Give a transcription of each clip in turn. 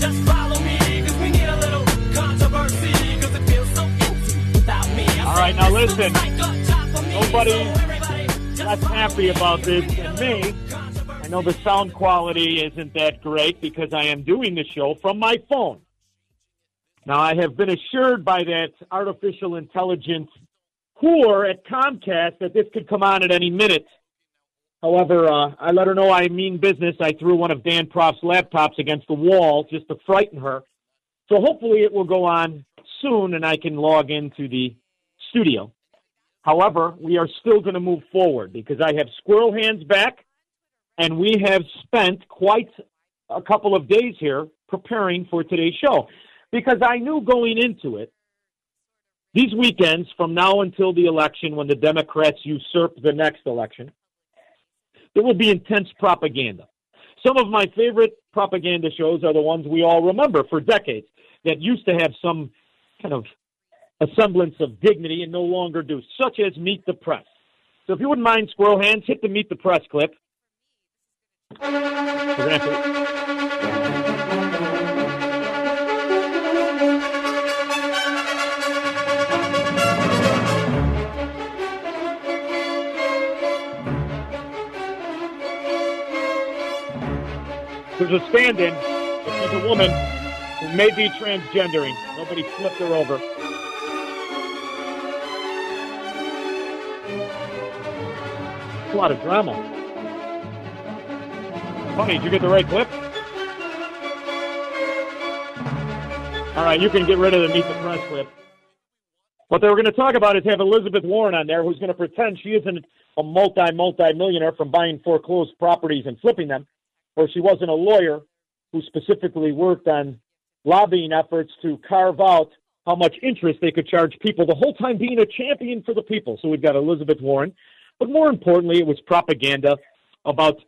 Just follow me, cause we need a little controversy, cause it feels so empty without me. I All right, now listen. looks like a for Nobody That's happy about this than me. I know the sound quality isn't that great because I am doing the show from my phone. Now, I have been assured by that artificial intelligence whore at Comcast that this could come on at any minute. However, uh, I let her know I mean business. I threw one of Dan Proft's laptops against the wall just to frighten her. So hopefully it will go on soon and I can log into the studio. However, we are still going to move forward because I have squirrel hands back and we have spent quite a couple of days here preparing for today's show because I knew going into it these weekends from now until the election when the Democrats usurp the next election there will be intense propaganda. Some of my favorite propaganda shows are the ones we all remember for decades that used to have some kind of a semblance of dignity and no longer do, such as Meet the Press. So if you wouldn't mind, Squirrel Hands, hit the Meet the Press clip. There's a stand-in. She's a woman who may be transgendering. Nobody flipped her over. It's a lot of drama. Funny, did you get the right clip? All right, you can get rid of the Meet the Press clip. What they were going to talk about is have Elizabeth Warren on there, who's going to pretend she isn't a multi multi millionaire from buying foreclosed properties and flipping them, or she wasn't a lawyer who specifically worked on lobbying efforts to carve out how much interest they could charge people the whole time being a champion for the people. So we've got Elizabeth Warren. But more importantly, it was propaganda about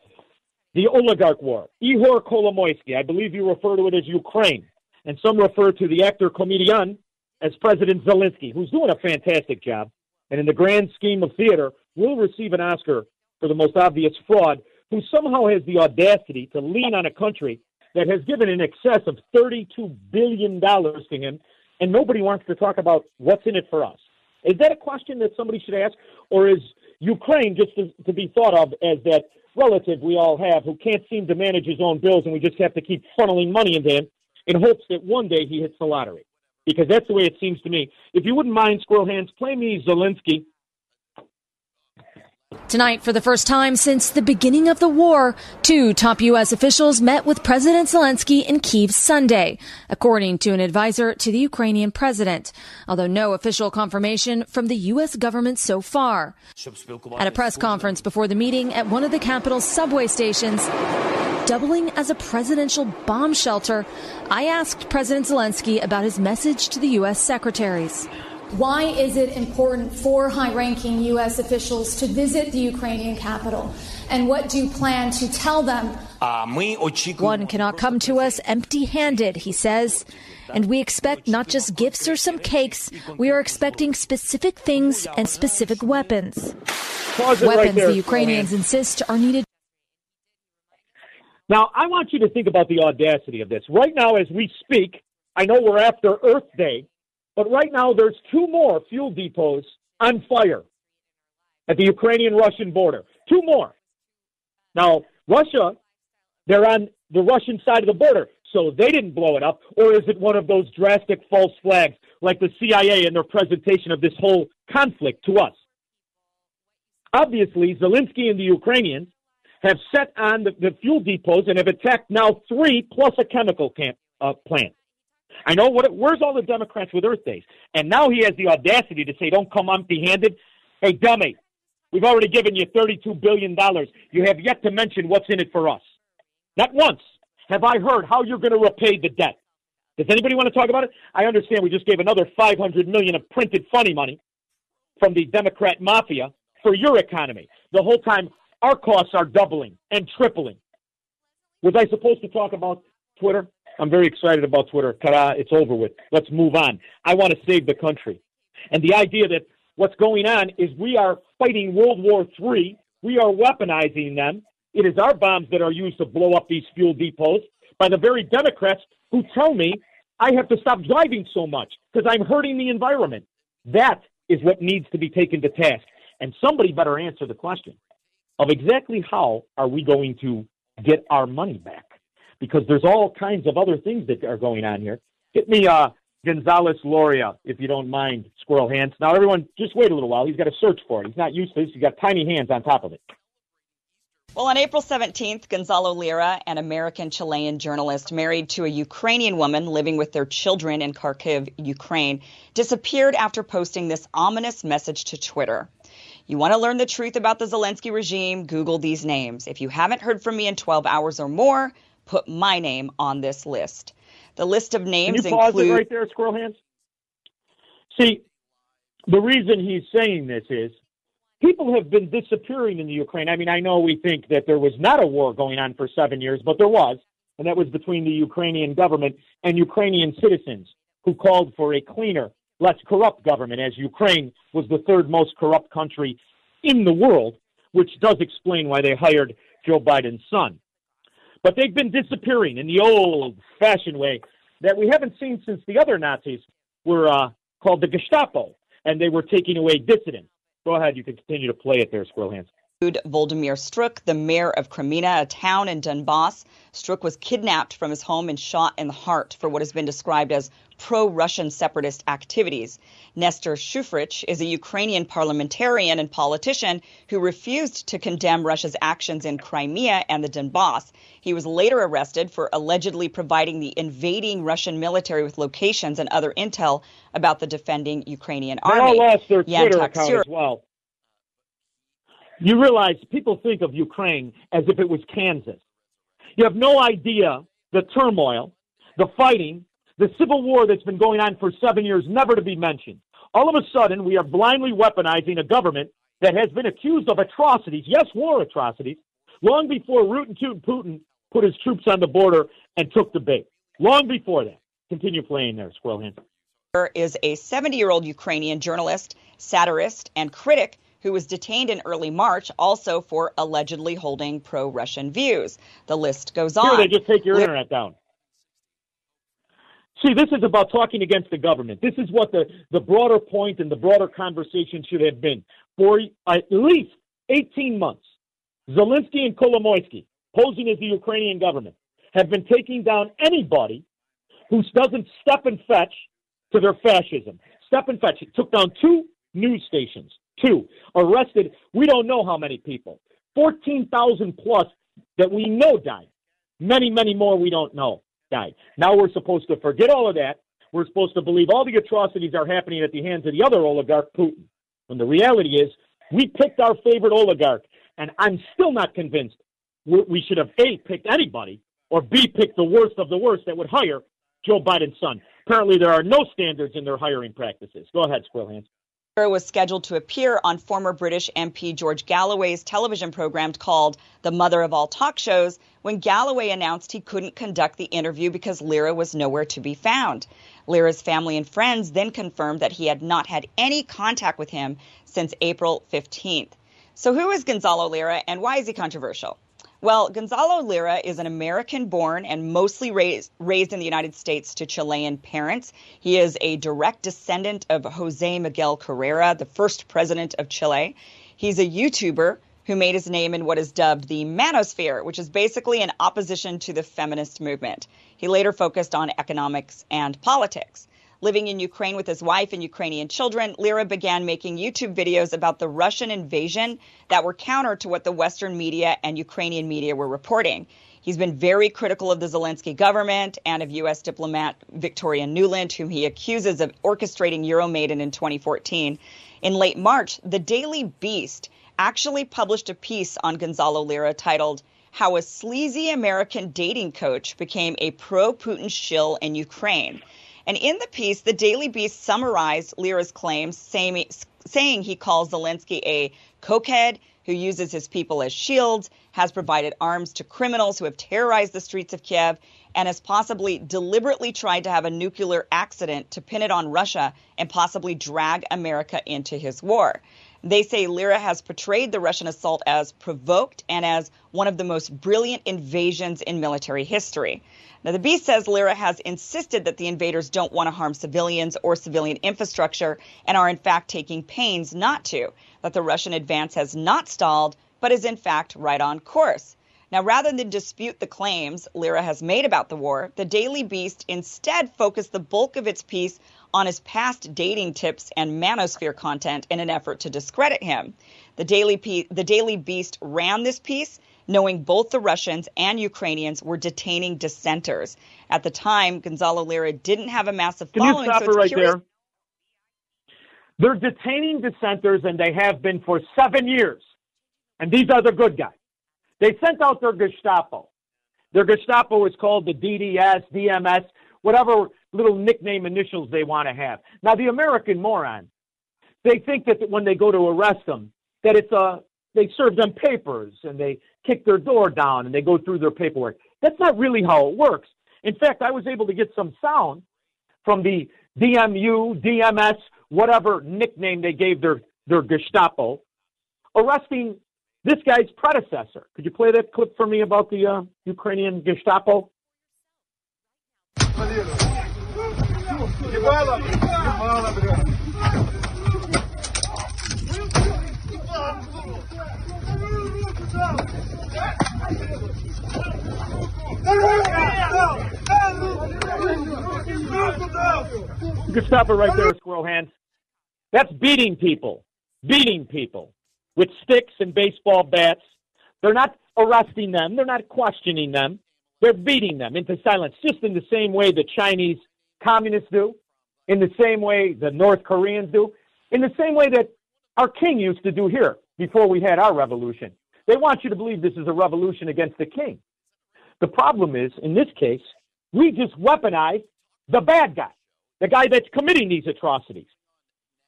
the oligarch war. Ihor Kolomoisky, I believe you refer to it as Ukraine. And some refer to the actor comedian as President Zelensky, who's doing a fantastic job. And in the grand scheme of theater, will receive an Oscar for the most obvious fraud, who somehow has the audacity to lean on a country that has given in excess of $32 billion to him, and nobody wants to talk about what's in it for us. Is that a question that somebody should ask? Or is Ukraine just to, to be thought of as that relative we all have who can't seem to manage his own bills and we just have to keep funneling money into him in hopes that one day he hits the lottery? Because that's the way it seems to me. If you wouldn't mind, Squirrel Hands, play me Zelensky. Tonight, for the first time since the beginning of the war, two top U.S. officials met with President Zelensky in Kiev Sunday, according to an advisor to the Ukrainian president, although no official confirmation from the U.S. government so far. At a press conference before the meeting at one of the capital's subway stations, doubling as a presidential bomb shelter, I asked President Zelensky about his message to the U.S. secretaries. Why is it important for high ranking U.S. officials to visit the Ukrainian capital? And what do you plan to tell them? Uh, One cannot come to us empty handed, he says. And we expect not just gifts or some cakes, we are expecting specific things and specific weapons. Pause it right Weapons there, the Ukrainians insist are needed. Now, I want you to think about the audacity of this. Right now, as we speak, I know we're after Earth Day, but right now there's two more fuel depots on fire at the Ukrainian Russian border. Two more. Now, Russia, they're on the Russian side of the border. so they didn't blow it up? Or is it one of those drastic false flags like the CIA in their presentation of this whole conflict to us? Obviously, Zelensky and the Ukrainians have set on the, the fuel depots and have attacked now three plus a chemical camp, uh, plant. I know what. Where's all the Democrats with Earth Days? And now he has the audacity to say, "Don't come empty-handed." Hey, dummy, we've already given you thirty-two billion dollars. You have yet to mention what's in it for us. Not once have I heard how you're going to repay the debt. Does anybody want to talk about it? I understand we just gave another five hundred million of printed funny money from the Democrat mafia for your economy. The whole time our costs are doubling and tripling. Was I supposed to talk about Twitter? I'm very excited about Twitter. Ta-da, it's over with. Let's move on. I want to save the country. And the idea that what's going on is we are fighting World War III. We are weaponizing them. It is our bombs that are used to blow up these fuel depots by the very Democrats who tell me I have to stop driving so much because I'm hurting the environment. That is what needs to be taken to task. And somebody better answer the question of exactly how are we going to get our money back? Because there's all kinds of other things that are going on here. Get me uh, Gonzales Loria, if you don't mind, squirrel hands. Now, everyone, just wait a little while. He's got to search for it. He's not used to this. He's got tiny hands on top of it. Well, on April 17th, Gonzalo Lira, an American Chilean journalist married to a Ukrainian woman living with their children in Kharkiv, Ukraine, disappeared after posting this ominous message to Twitter. You want to learn the truth about the Zelensky regime? Google these names. If you haven't heard from me in 12 hours or more, put my name on this list. The list of names Can you pause include. it right there, squirrel hands? See, the reason he's saying this is people have been disappearing in the Ukraine. I mean, I know we think that there was not a war going on for seven years, but there was, and that was between the Ukrainian government and Ukrainian citizens who called for a cleaner, less corrupt government, as Ukraine was the third most corrupt country in the world, which does explain why they hired Joe Biden's son. But they've been disappearing in the old fashioned way that we haven't seen since the other Nazis were uh, called the Gestapo and they were taking away dissidents. Go ahead, you can continue to play it there, Squirrel Hands. Volodymyr Struk, the mayor of Kremina, a town in Donbass. Struk was kidnapped from his home and shot in the heart for what has been described as pro-Russian separatist activities. Nestor Shufrich is a Ukrainian parliamentarian and politician who refused to condemn Russia's actions in Crimea and the Donbass. He was later arrested for allegedly providing the invading Russian military with locations and other intel about the defending Ukrainian They army. all lost their Twitter Yantak account as well. You realize people think of Ukraine as if it was Kansas. You have no idea the turmoil, the fighting, the civil war that's been going on for seven years, never to be mentioned. All of a sudden, we are blindly weaponizing a government that has been accused of atrocities, yes, war atrocities, long before Rootin' Tootin' Putin put his troops on the border and took the bait. Long before that. Continue playing there, Squirrel Hand. is a 70 year old Ukrainian journalist, satirist, and critic who was detained in early March also for allegedly holding pro Russian views. The list goes Here, on. they just take your internet down. See, this is about talking against the government. This is what the, the broader point and the broader conversation should have been. For at least 18 months, Zelensky and Kolomoisky, posing as the Ukrainian government, have been taking down anybody who doesn't step and fetch to their fascism. Step and fetch. It took down two news stations, two. Arrested, we don't know how many people. 14,000 plus that we know died. Many, many more we don't know died. Now we're supposed to forget all of that. We're supposed to believe all the atrocities are happening at the hands of the other oligarch, Putin. When the reality is, we picked our favorite oligarch, and I'm still not convinced we should have A, picked anybody, or B, picked the worst of the worst that would hire Joe Biden's son. Apparently, there are no standards in their hiring practices. Go ahead, Squirrel Hands. Was scheduled to appear on former British MP George Galloway's television program called The Mother of All Talk Shows when Galloway announced he couldn't conduct the interview because Lira was nowhere to be found. Lira's family and friends then confirmed that he had not had any contact with him since April 15th. So, who is Gonzalo Lira and why is he controversial? Well, Gonzalo Lira is an American born and mostly raised, raised in the United States to Chilean parents. He is a direct descendant of Jose Miguel Carrera, the first president of Chile. He's a YouTuber who made his name in what is dubbed the manosphere, which is basically an opposition to the feminist movement. He later focused on economics and politics. Living in Ukraine with his wife and Ukrainian children, Lira began making YouTube videos about the Russian invasion that were counter to what the Western media and Ukrainian media were reporting. He's been very critical of the Zelensky government and of U.S. diplomat Victoria Nuland, whom he accuses of orchestrating Euromaidan in 2014. In late March, the Daily Beast actually published a piece on Gonzalo Lira titled How a Sleazy American Dating Coach Became a Pro Putin Shill in Ukraine. And in the piece, the Daily Beast summarized Lira's claims, saying, saying he calls Zelensky a cokehead who uses his people as shields, has provided arms to criminals who have terrorized the streets of Kiev, and has possibly deliberately tried to have a nuclear accident to pin it on Russia and possibly drag America into his war. They say Lira has portrayed the Russian assault as provoked and as one of the most brilliant invasions in military history. Now, the Beast says Lira has insisted that the invaders don't want to harm civilians or civilian infrastructure and are in fact taking pains not to, that the Russian advance has not stalled, but is in fact right on course. Now, rather than dispute the claims Lira has made about the war, the Daily Beast instead focused the bulk of its piece on his past dating tips and manosphere content in an effort to discredit him. The Daily, Pe- the Daily Beast ran this piece knowing both the Russians and Ukrainians were detaining dissenters. At the time, Gonzalo Lira didn't have a massive Can you following. stop so it right curious- there? They're detaining dissenters, and they have been for seven years. And these are the good guys. They sent out their Gestapo. Their Gestapo is called the DDS, DMS, whatever little nickname initials they want to have. Now, the American moron, they think that when they go to arrest them, that it's a they serve them papers and they kick their door down and they go through their paperwork. That's not really how it works. In fact, I was able to get some sound from the DMU, DMS, whatever nickname they gave their, their Gestapo, arresting this guy's predecessor. Could you play that clip for me about the uh, Ukrainian Gestapo? You can stop it right there, squirrel hands. That's beating people, beating people with sticks and baseball bats. They're not arresting them. They're not questioning them. They're beating them into silence, just in the same way the Chinese communists do, in the same way the North Koreans do, in the same way that our king used to do here before we had our revolution. They want you to believe this is a revolution against the king. The problem is, in this case, we just weaponize the bad guy, the guy that's committing these atrocities.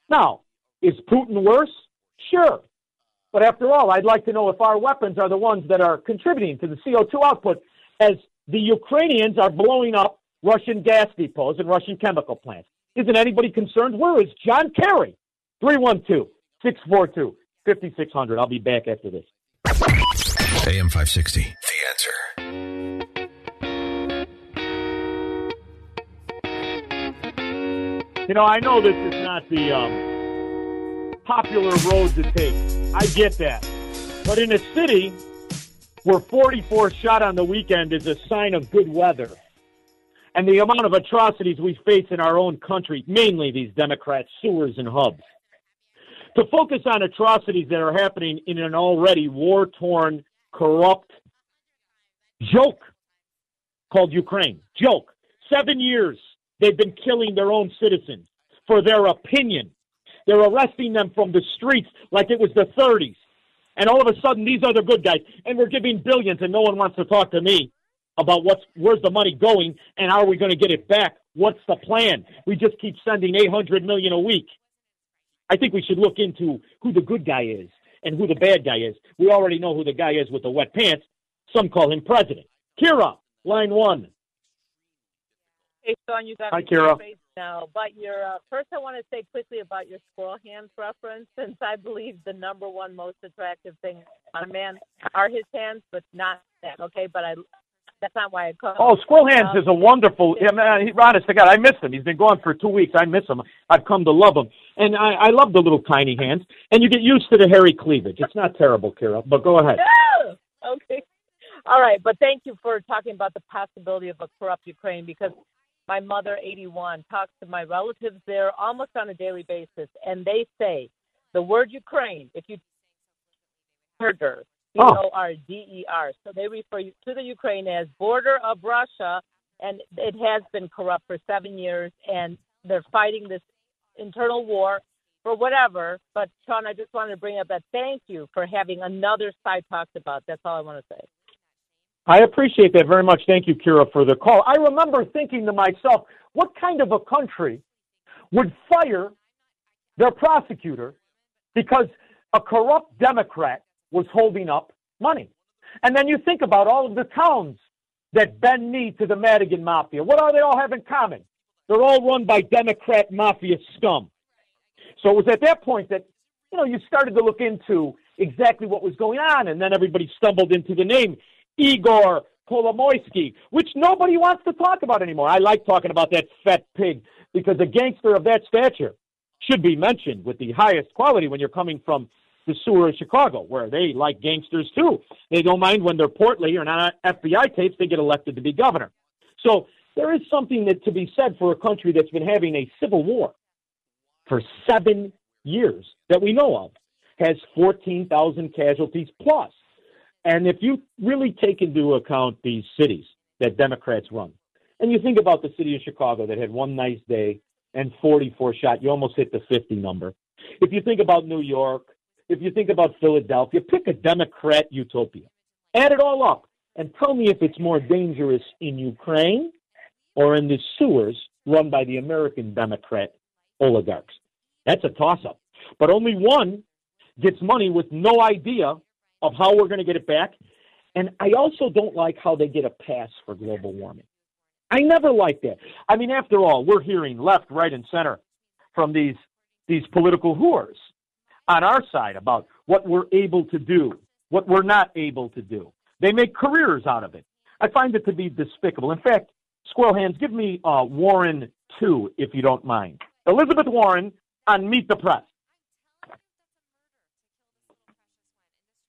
Now, is Putin worse? Sure. But after all, I'd like to know if our weapons are the ones that are contributing to the CO2 output as the Ukrainians are blowing up Russian gas depots and Russian chemical plants. Isn't anybody concerned? Where is John Kerry? 312 642 5600. I'll be back after this. AM 560. The answer. You know, I know this is not the um, popular road to take. I get that. But in a city where 44 shot on the weekend is a sign of good weather, and the amount of atrocities we face in our own country, mainly these Democrat sewers and hubs, to focus on atrocities that are happening in an already war torn, corrupt joke called Ukraine. Joke. Seven years they've been killing their own citizens for their opinion. They're arresting them from the streets like it was the 30s. And all of a sudden, these are the good guys. And we're giving billions, and no one wants to talk to me about what's where's the money going and how are we going to get it back? What's the plan? We just keep sending 800 million a week. I think we should look into who the good guy is and who the bad guy is. We already know who the guy is with the wet pants. Some call him president. Kira, line one. Hey, Shaun, you got Hi, Kira. now. But your uh, first, I want to say quickly about your squirrel hands reference, since I believe the number one most attractive thing on a man are his hands, but not that. Okay, but I That's not why I called. Oh, Squirrel Hands Um, is a wonderful. Yeah, man, he, honest to God, I miss him. He's been gone for two weeks. I miss him. I've come to love him, and I, I love the little tiny hands. And you get used to the hairy cleavage. It's not terrible, Kira. But go ahead. No! Okay. All right, but thank you for talking about the possibility of a corrupt Ukraine because my mother, 81, talks to my relatives there almost on a daily basis, and they say the word Ukraine, if you murder, Oh. C O R D E R, so they refer you to the Ukraine as border of Russia, and it has been corrupt for seven years, and they're fighting this internal war for whatever. But Shaun, I just wanted to bring up that thank you for having another side talked about. That's all I want to say. I appreciate that very much. Thank you, Kira, for the call. I remember thinking to myself, what kind of a country would fire their prosecutor because a corrupt Democrat was holding up money? And then you think about all of the towns that bend knee to the Madigan Mafia. What are they all have in common? They're all run by Democrat mafia scum. So it was at that point that, you know, you started to look into exactly what was going on, and then everybody stumbled into the name Igor Kolomoisky, which nobody wants to talk about anymore. I like talking about that fat pig because a gangster of that stature should be mentioned with the highest quality when you're coming from the sewer of Chicago, where they like gangsters too. They don't mind when they're portly or not FBI tapes, they get elected to be governor. So there is something that to be said for a country that's been having a civil war for seven years that we know of, has 14,000 casualties plus. And if you really take into account these cities that Democrats run, and you think about the city of Chicago that had one nice day and 44 shot, you almost hit the 50 number. If you think about New York, if you think about Philadelphia, pick a Democrat utopia. Add it all up and tell me if it's more dangerous in Ukraine or in the sewers run by the American Democrat oligarchs. That's a toss up. But only one gets money with no idea of how we're going to get it back. And I also don't like how they get a pass for global warming. I never liked that. I mean, after all, we're hearing left, right, and center from these these political whores on our side about what we're able to do, what we're not able to do. They make careers out of it. I find it to be despicable. In fact, Squirrel Hands, give me uh, Warren 2, if you don't mind. Elizabeth Warren on Meet the Press.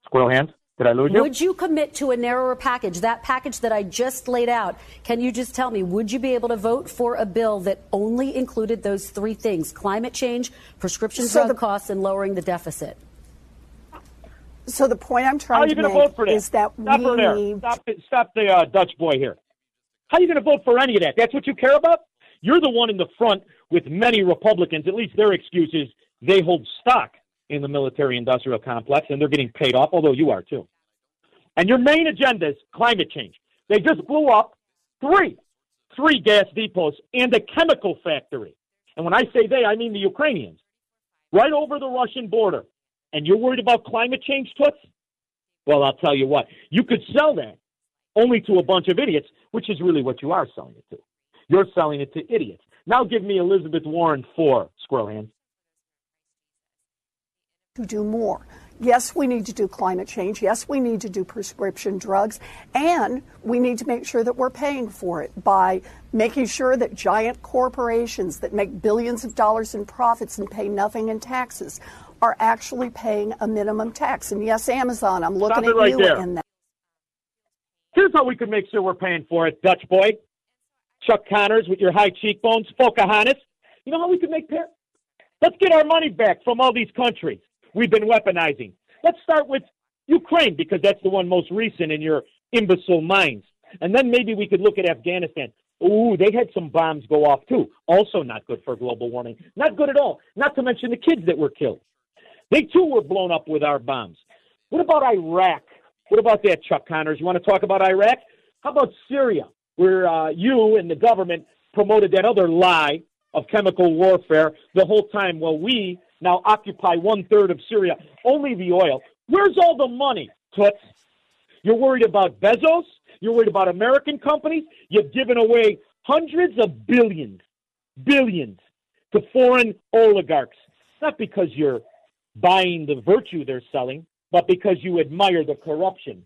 Squirrel Hands, did I lose you? Would you commit to a narrower package, that package that I just laid out? Can you just tell me, would you be able to vote for a bill that only included those three things climate change, prescription So drug the- costs, and lowering the deficit? So the point I'm trying to make vote for that? is that Stop we there. need Stop, it, stop the uh, Dutch boy here. How are you going to vote for any of that? That's what you care about? You're the one in the front with many Republicans. At least their excuse is they hold stock in the military industrial complex and they're getting paid off, although you are too. And your main agenda is climate change. They just blew up three, three gas depots and a chemical factory. And when I say they, I mean the Ukrainians, right over the Russian border. And you're worried about climate change, Toots? Well, I'll tell you what, you could sell that only to a bunch of idiots, which is really what you are selling it to. You're selling it to idiots. Now give me Elizabeth Warren for Squirrel Hands. To do more. Yes, we need to do climate change. Yes, we need to do prescription drugs. And we need to make sure that we're paying for it by making sure that giant corporations that make billions of dollars in profits and pay nothing in taxes are actually paying a minimum tax. And yes, Amazon, I'm looking at right you there. in that. Here's how we can make sure we're paying for it, Dutch boy. Chuck Connors with your high cheekbones, Pocahontas. You know how we can make par- Let's get our money back from all these countries we've been weaponizing. Let's start with Ukraine because that's the one most recent in your imbecile minds. And then maybe we could look at Afghanistan. Ooh, they had some bombs go off too. Also not good for global warming. Not good at all. Not to mention the kids that were killed. They too were blown up with our bombs. What about Iraq? What about that, Chuck Connors? You want to talk about Iraq? How about Syria, where uh, you and the government promoted that other lie of chemical warfare the whole time while we now occupy one third of Syria, only the oil. Where's all the money, Toots? You're worried about Bezos? You're worried about American companies? You've given away hundreds of billions, billions to foreign oligarchs. Not because you're buying the virtue they're selling, but because you admire the corruption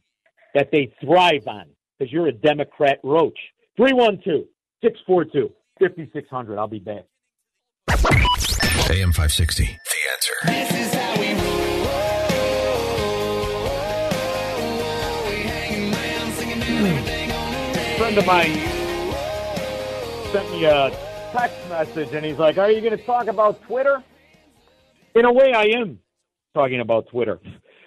that they thrive on. because you're a Democrat roach. 312 642 5600. I'll be back. AM 560. Friend of mine sent me a text message and he's like, Are you going to talk about Twitter? In a way, I am talking about Twitter.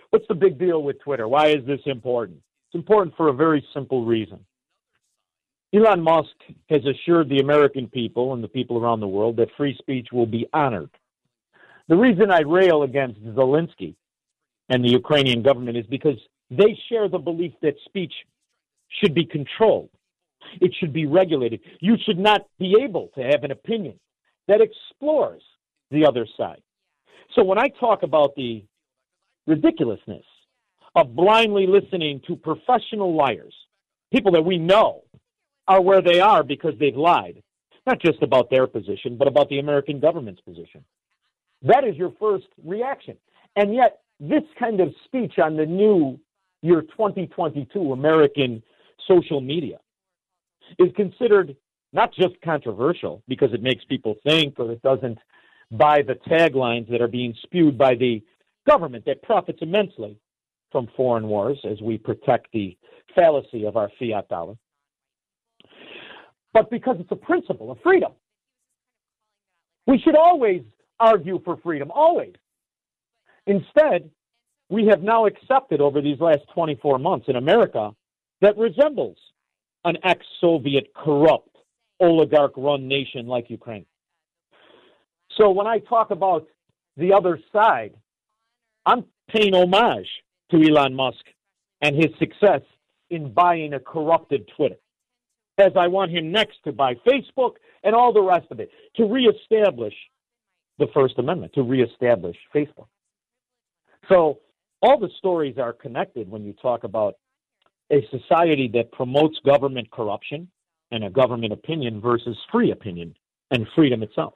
What's the big deal with Twitter? Why is this important? It's important for a very simple reason. Elon Musk has assured the American people and the people around the world that free speech will be honored. The reason I rail against Zelensky and the Ukrainian government is because they share the belief that speech should be controlled. It should be regulated. You should not be able to have an opinion that explores the other side. So when I talk about the ridiculousness of blindly listening to professional liars, people that we know are where they are because they've lied, not just about their position, but about the American government's position. That is your first reaction. And yet, this kind of speech on the new year 2022 American social media is considered not just controversial because it makes people think or it doesn't buy the taglines that are being spewed by the government that profits immensely from foreign wars as we protect the fallacy of our fiat dollar, but because it's a principle of freedom. We should always argue for freedom, always. Instead, we have now accepted over these last 24 months in America that resembles an ex Soviet corrupt oligarch run nation like Ukraine. So when I talk about the other side, I'm paying homage to Elon Musk and his success in buying a corrupted Twitter, as I want him next to buy Facebook and all the rest of it to reestablish the First Amendment, to reestablish Facebook. So all the stories are connected when you talk about a society that promotes government corruption and a government opinion versus free opinion and freedom itself.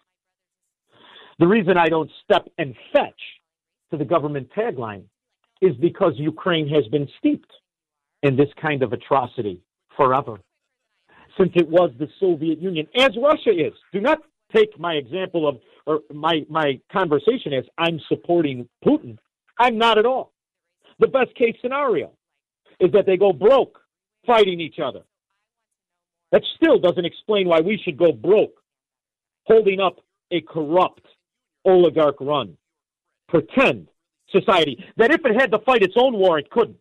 The reason I don't step and fetch to the government tagline is because Ukraine has been steeped in this kind of atrocity forever. Since it was the Soviet Union, as Russia is. Do not take my example of, or my, my conversation is I'm supporting Putin. I'm not at all. The best case scenario is that they go broke fighting each other. That still doesn't explain why we should go broke holding up a corrupt oligarch run pretend society that if it had to fight its own war, it couldn't.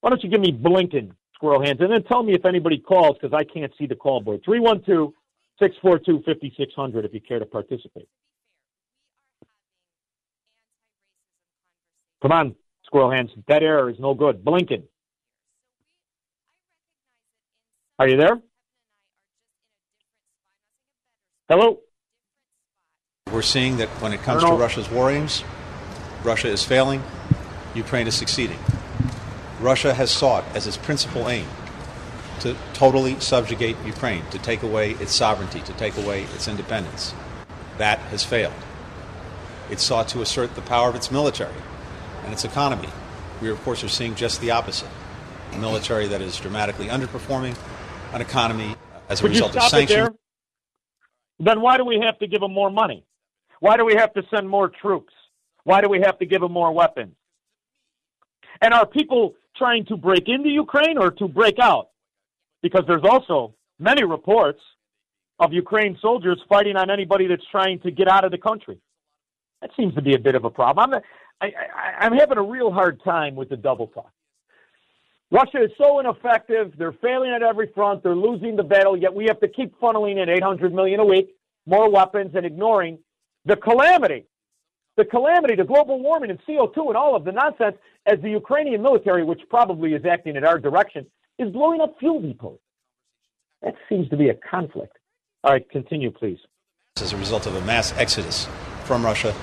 Why don't you give me Blinken, squirrel hands, and then tell me if anybody calls because I can't see the call board. 312 642 5600 if you care to participate. Come on, squirrel hands. That error is no good. Blinken. Are you there? Hello? We're seeing that when it comes to Russia's war aims, Russia is failing, Ukraine is succeeding. Russia has sought as its principal aim to totally subjugate Ukraine, to take away its sovereignty, to take away its independence. That has failed. It sought to assert the power of its military and its economy. We, of course, are seeing just the opposite a military that is dramatically underperforming, an economy as a Would result of sanctions. Then why do we have to give them more money? Why do we have to send more troops? Why do we have to give them more weapons? And are people trying to break into Ukraine or to break out? Because there's also many reports of Ukraine soldiers fighting on anybody that's trying to get out of the country. That seems to be a bit of a problem. I'm, I, I, I'm having a real hard time with the double talk. Russia is so ineffective. They're failing at every front. They're losing the battle, yet we have to keep funneling in 800 million a week, more weapons, and ignoring the calamity, the calamity, the global warming and CO2 and all of the nonsense as the Ukrainian military, which probably is acting in our direction, is blowing up fuel depots. That seems to be a conflict. All right, continue, please. as a result of a mass exodus from Russia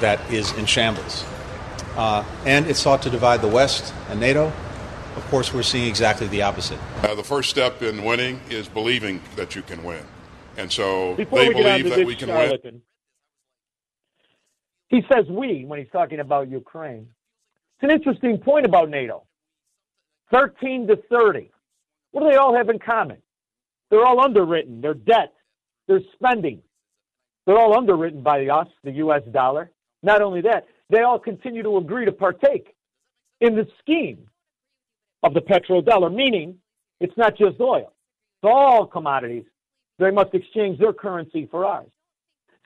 that is in shambles. Uh, and it sought to divide the West and NATO. Of course, we're seeing exactly the opposite. Uh, the first step in winning is believing that you can win. And so Before they we get on believe that we can win. he says we when he's talking about Ukraine. It's an interesting point about NATO. 13 to 30. What do they all have in common? They're all underwritten. Their debt, their spending, they're all underwritten by us, the U.S. dollar. Not only that, they all continue to agree to partake in the scheme of the petrodollar, meaning it's not just oil, it's all commodities. They must exchange their currency for ours.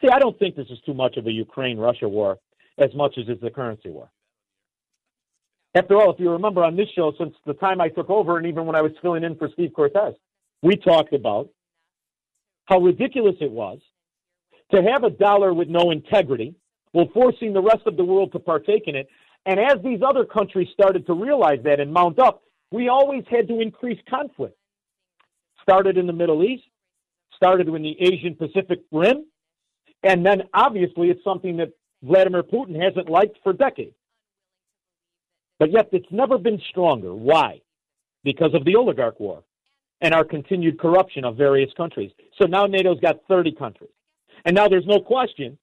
See, I don't think this is too much of a Ukraine Russia war as much as it's a currency war. After all, if you remember on this show, since the time I took over and even when I was filling in for Steve Cortez, we talked about how ridiculous it was to have a dollar with no integrity, while forcing the rest of the world to partake in it. And as these other countries started to realize that and mount up, we always had to increase conflict. Started in the Middle East, started in the Asian Pacific Rim, and then obviously it's something that Vladimir Putin hasn't liked for decades. But yet it's never been stronger. Why? Because of the oligarch war and our continued corruption of various countries. So now NATO's got 30 countries. And now there's no question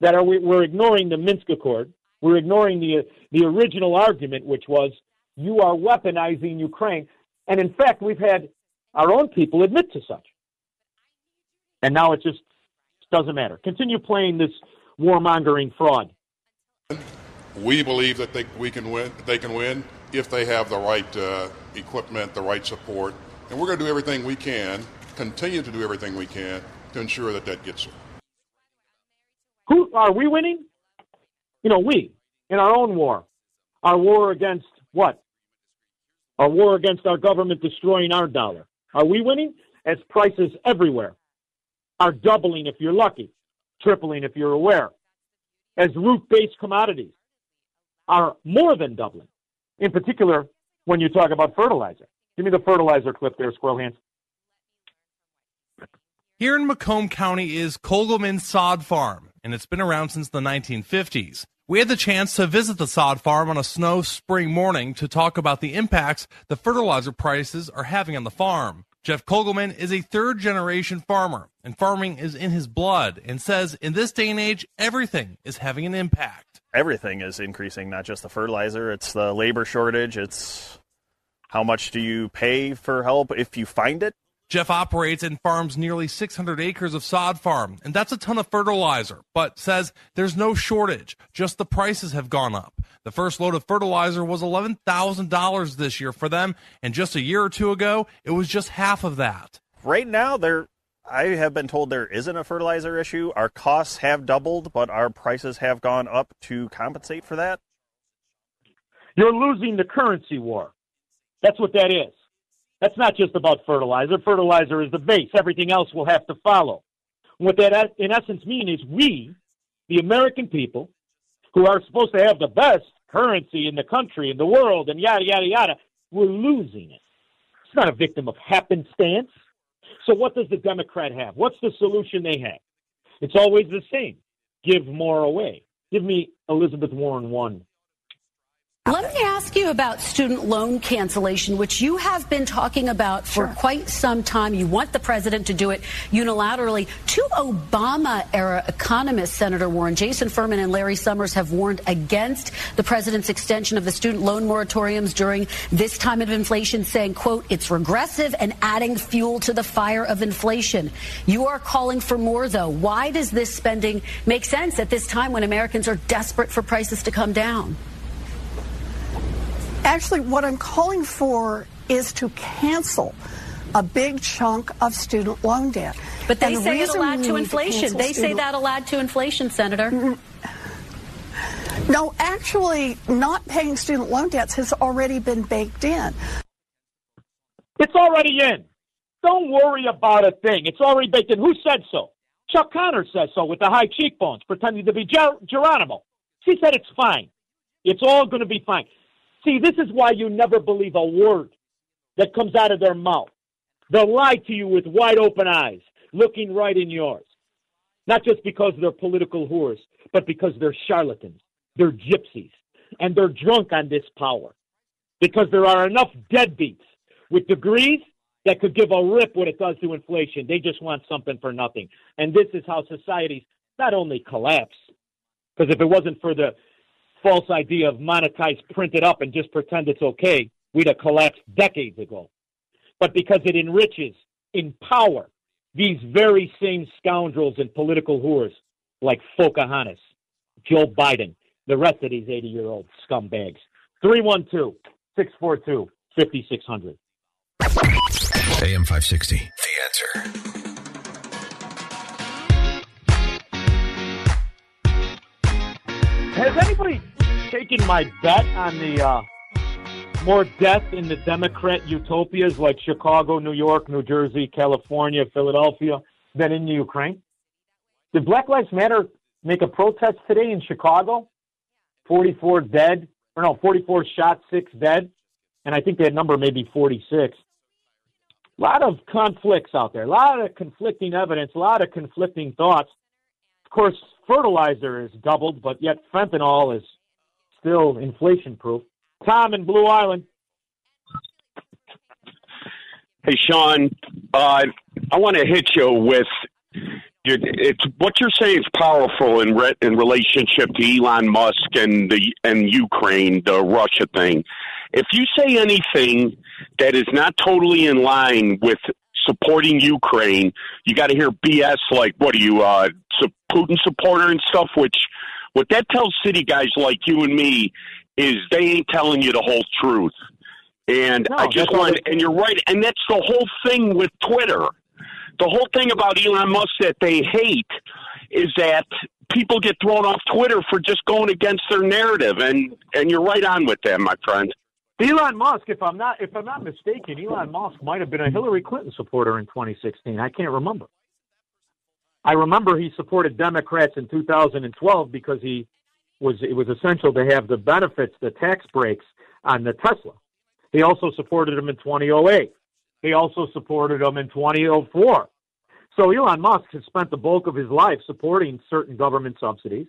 that are we, we're ignoring the Minsk Accord. We're ignoring the, the original argument, which was you are weaponizing Ukraine. And in fact, we've had our own people admit to such. And now it just doesn't matter. Continue playing this warmongering fraud. We believe that they, we can win, they can win if they have the right uh, equipment, the right support. And we're going to do everything we can, continue to do everything we can to ensure that that gets there. Who are we winning? You know, we in our own war, our war against what? Our war against our government destroying our dollar. Are we winning? As prices everywhere are doubling if you're lucky, tripling if you're aware. As root-based commodities are more than doubling. In particular, when you talk about fertilizer. Give me the fertilizer clip there, Squirrel Hands. Here in Macomb County is Kogelman Sod Farm, and it's been around since the 1950s. We had the chance to visit the sod farm on a snow spring morning to talk about the impacts the fertilizer prices are having on the farm. Jeff Kogelman is a third generation farmer, and farming is in his blood, and says in this day and age, everything is having an impact. Everything is increasing, not just the fertilizer, it's the labor shortage, it's how much do you pay for help if you find it? Jeff operates and farms nearly 600 acres of sod farm, and that's a ton of fertilizer, but says there's no shortage, just the prices have gone up. The first load of fertilizer was $11,000 this year for them, and just a year or two ago, it was just half of that. Right now, there I have been told there isn't a fertilizer issue. Our costs have doubled, but our prices have gone up to compensate for that. You're losing the currency war. That's what that is. That's not just about fertilizer. Fertilizer is the base. Everything else will have to follow. What that in essence means is we, the American people, who are supposed to have the best currency in the country, in the world, and yada, yada, yada, we're losing it. It's not a victim of happenstance. So what does the Democrat have? What's the solution they have? It's always the same. Give more away. Give me Elizabeth Warren one. Let me ask you about student loan cancellation, which you have been talking about for Sure. quite some time. You want the president to do it unilaterally. Two Obama era economists, Senator Warren, Jason Furman, and Larry Summers, have warned against the president's extension of the student loan moratoriums during this time of inflation, saying, quote, it's regressive and adding fuel to the fire of inflation. You are calling for more, though. Why does this spending make sense at this time when Americans are desperate for prices to come down? Actually, what I'm calling for is to cancel a big chunk of student loan debt. But they And the say it'll reason add we to inflation. cancel They say that'll add to inflation, Senator. No, actually, not paying student loan debts has already been baked in. It's already in. Don't worry about a thing. It's already baked in. Who said so? Chuck Connor says so with the high cheekbones, pretending to be Ger- Geronimo. She said it's fine. It's all going to be fine. See, this is why you never believe a word that comes out of their mouth. They'll lie to you with wide open eyes, looking right in yours. Not just because they're political whores, but because they're charlatans. They're gypsies. And they're drunk on this power. Because there are enough deadbeats with degrees that could give a rip what it does to inflation. They just want something for nothing. And this is how societies not only collapse, because if it wasn't for the false idea of monetize, print it up, and just pretend it's okay, we'd have collapsed decades ago. but because it enriches in power these very same scoundrels and political whores like Pocahontas, Joe Biden, the rest of these 80 year old scumbags. 312 642 5600. AM 560. The answer. Has anybody taken my bet on the uh, more death in the Democrat utopias like Chicago, New York, New Jersey, California, Philadelphia than in the Ukraine? Did Black Lives Matter make a protest today in Chicago? 44 dead, or no, 44 shot, six dead, and I think that number may be 46. A lot of conflicts out there, a lot of conflicting evidence, a lot of conflicting thoughts. Of course, fertilizer is doubled, but yet fentanyl is still inflation proof. Tom in Blue Island. Hey, Shaun, uh, I want to hit you with it's what you're saying is powerful in re, in relationship to Elon Musk and the and Ukraine, the Russia thing. If you say anything that is not totally in line with supporting Ukraine, you got to hear BS like what are you, uh, Putin supporter and stuff. Which what that tells city guys like you and me is they ain't telling you the whole truth. And I just want, and you're right, and that's the whole thing with Twitter. The whole thing about Elon Musk that they hate is that people get thrown off Twitter for just going against their narrative, and and you're right on with them, my friend. Elon Musk, if I'm not if I'm not mistaken, Elon Musk might have been a Hillary Clinton supporter in 2016. I can't remember. I remember he supported Democrats in 2012 because he was it was essential to have the benefits, the tax breaks on the Tesla. He also supported him in 2008. He also supported him in 2004. So Elon Musk has spent the bulk of his life supporting certain government subsidies.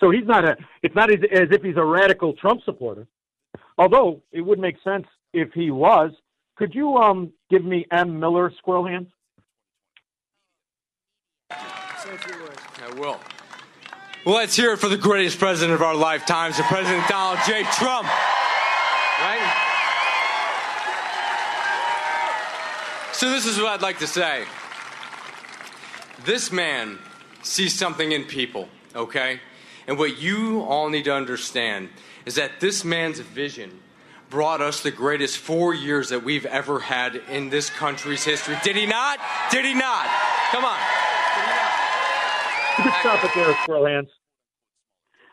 So he's not a. It's not as, as if he's a radical Trump supporter. Although it would make sense if he was. Could you um give me M. Miller Squirrel Hands? I will. Well, let's hear it for the greatest president of our lifetimes, the President Donald J. Trump. Right? So, this is what I'd like to say. This man sees something in people, okay? And what you all need to understand is that this man's vision brought us the greatest four years that we've ever had in this country's history. Did he not? Did he not? Come on. Can stop it there, Squirrel Hands.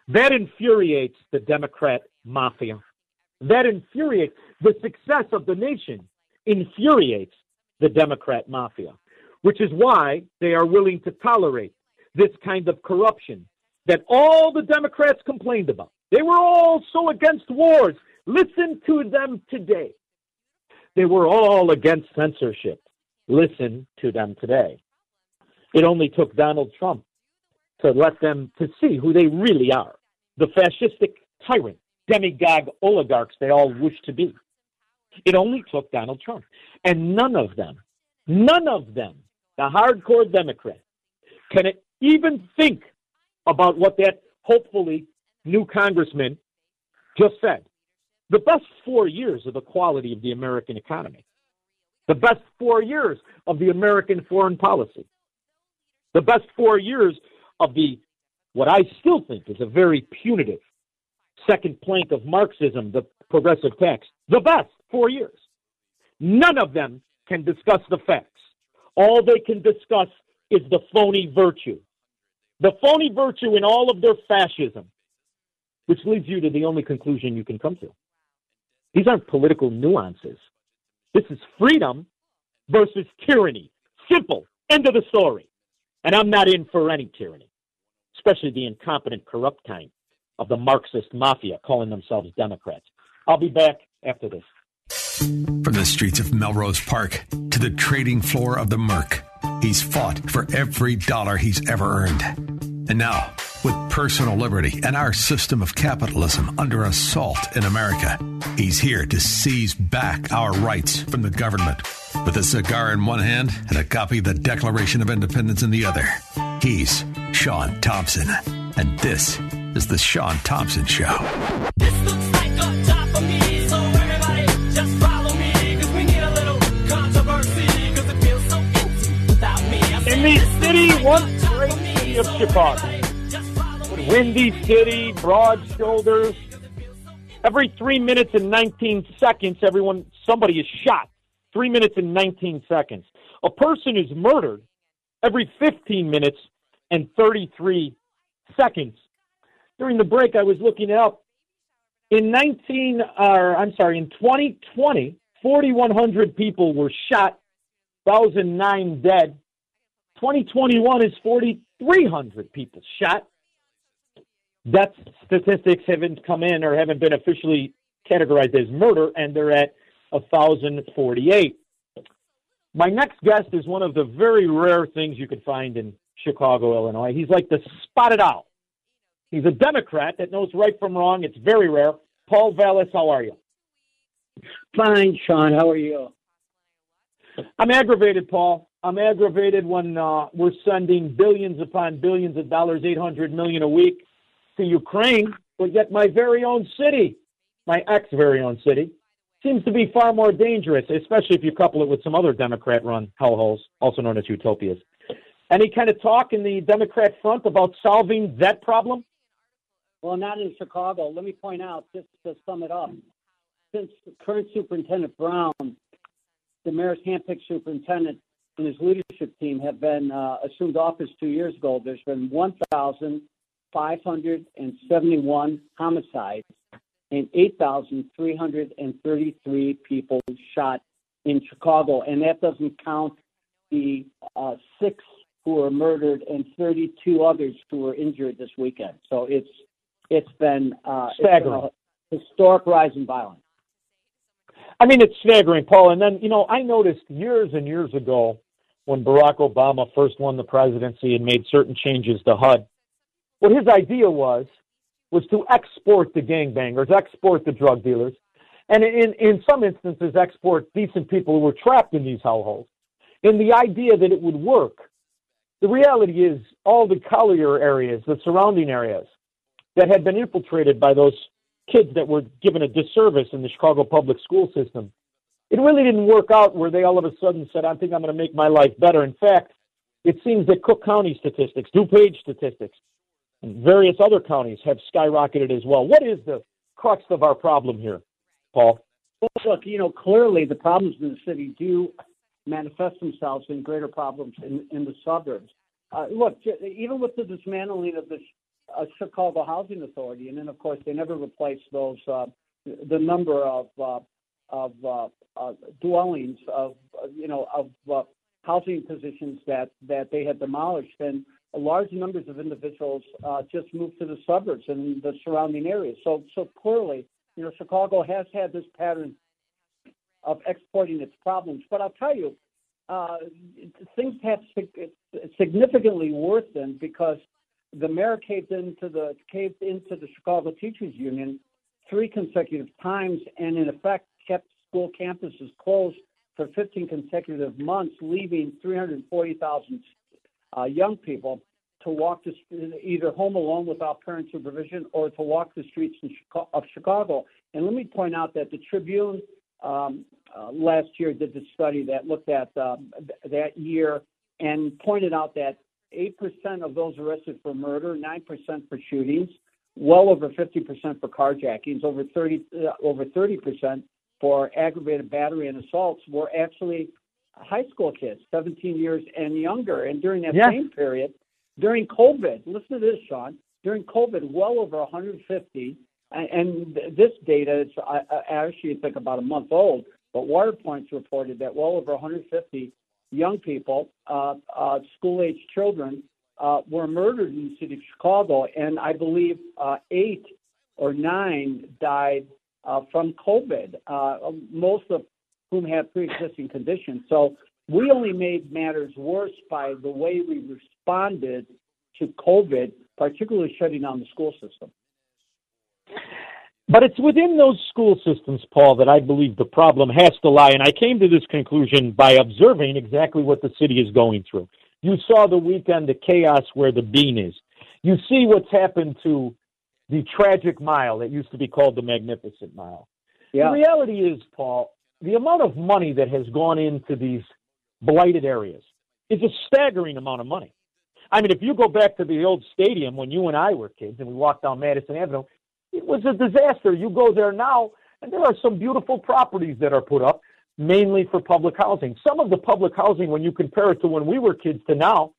That infuriates the Democrat mafia. That infuriates the success of the nation. Infuriates the Democrat mafia, which is why they are willing to tolerate this kind of corruption that all the Democrats complained about. They were all so against wars. Listen to them today. They were all against censorship. Listen to them today. It only took Donald Trump to let them to see who they really are. The fascistic tyrant, demagogue oligarchs they all wish to be. It only took Donald Trump. And none of them, none of them, the hardcore Democrats, can even think about what that hopefully new congressman just said. The best four years of the quality of the American economy, the best four years of the American foreign policy, the best four years of the what I still think is a very punitive second plank of Marxism, the progressive tax. The best four years. None of them can discuss the facts. All they can discuss is the phony virtue. The phony virtue in all of their fascism, which leads you to the only conclusion you can come to. These aren't political nuances. This is freedom versus tyranny. Simple. End of the story. And I'm not in for any tyranny, especially the incompetent, corrupt kind of the Marxist mafia calling themselves Democrats. I'll be back after this. From the streets of Melrose Park to the trading floor of the Merc, he's fought for every dollar he's ever earned. And now, with personal liberty and our system of capitalism under assault in America, he's here to seize back our rights from the government. With a cigar in one hand and a copy of the Declaration of Independence in the other, he's Shaun Thompson. And this is The Shaun Thompson Show. In the city one great city of Chicago. Windy city, broad shoulders. Every three minutes and 19 seconds, everyone, somebody is shot Three minutes and 19 seconds. A person is murdered every 15 minutes and 33 seconds. During the break, I was looking it up. In 19, or I'm sorry, in 2020, 4,100 people were shot, 1,009 dead. 2021 is 4,300 people shot. Death statistics haven't come in or haven't been officially categorized as murder, and they're at 1,048. My next guest is one of the very rare things you can find in Chicago, Illinois. He's like the spotted owl. He's a Democrat that knows right from wrong. It's very rare. Paul Vallas, how are you? Fine, Shaun. How are you? I'm aggravated, Paul. I'm aggravated when uh, we're sending billions upon billions of dollars, 800 million a week to Ukraine, but yet my very own city, my ex very own city, seems to be far more dangerous, especially if you couple it with some other Democrat run hellholes, also known as utopias. Any kind of talk in the Democrat front about solving that problem? Well, not in Chicago. Let me point out, just to sum it up, since current Superintendent Brown, the mayor's handpicked superintendent, and his leadership team have been uh, assumed office two years ago, there's been 1,571 homicides and 8,333 people shot in Chicago, and that doesn't count the uh, six who were murdered and 32 others who were injured this weekend. So it's it's been, uh, been Staggering. a historic rise in violence. I mean, it's staggering, Paul. And then, you know, I noticed years and years ago when Barack Obama first won the presidency and made certain changes to HUD, what his idea was was to export the gangbangers, export the drug dealers, and in, in some instances, export decent people who were trapped in these hellholes. In the idea that it would work, the reality is all the Collier areas, the surrounding areas that had been infiltrated by those kids that were given a disservice in the Chicago public school system, it really didn't work out where they all of a sudden said, I think I'm going to make my life better. In fact, it seems that Cook County statistics, DuPage statistics, various other counties have skyrocketed as well. What is the crux of our problem here, Paul? Well, look, you know, clearly the problems in the city do manifest themselves in greater problems in, in the suburbs. Uh, look, even with the dismantling of the uh, Chicago Housing Authority, and then of course they never replaced those uh, the number of uh, of uh, uh, dwellings of you know of housing positions that that they had demolished, and large numbers of individuals uh, just moved to the suburbs and the surrounding areas. So so clearly, you know, Chicago has had this pattern of exporting its problems. But I'll tell you, uh, things have sig- significantly worsened because the mayor caved into the caved into the Chicago Teachers Union three consecutive times, and in effect kept school campuses closed for 15 consecutive months, leaving 340,000 uh, young people to walk the, either home alone without parent supervision or to walk the streets in Chica- of Chicago. And let me point out that the Tribune um, uh, last year did the study that looked at th- that year and pointed out that 8% of those arrested for murder, 9% for shootings, well over 50% for carjackings, over 30 uh, over 30% for aggravated battery and assaults were actually high school kids, 17 years and younger. And during that Yeah. same period, during COVID, listen to this, Shaun. During COVID, well over 150, and- this data is actually I think about a month old, but Wirepoints reported that well over 150 young people, uh, uh, school-age children, uh, were murdered in the city of Chicago, and I believe uh, eight or nine died uh, from COVID, uh, most of whom had pre-existing conditions. So we only made matters worse by the way we responded to COVID, particularly shutting down the school system. But it's within those school systems, Paul, that I believe the problem has to lie. And I came to this conclusion by observing exactly what the city is going through. You saw the weekend the chaos where the bean is. You see what's happened to the tragic mile that used to be called the Magnificent Mile. Yeah. The reality is, Paul, the amount of money that has gone into these blighted areas, is a staggering amount of money. I mean, if you go back to the old stadium when you and I were kids and we walked down Madison Avenue, it was a disaster. You go there now, and there are some beautiful properties that are put up, mainly for public housing. Some of the public housing, when you compare it to when we were kids to now,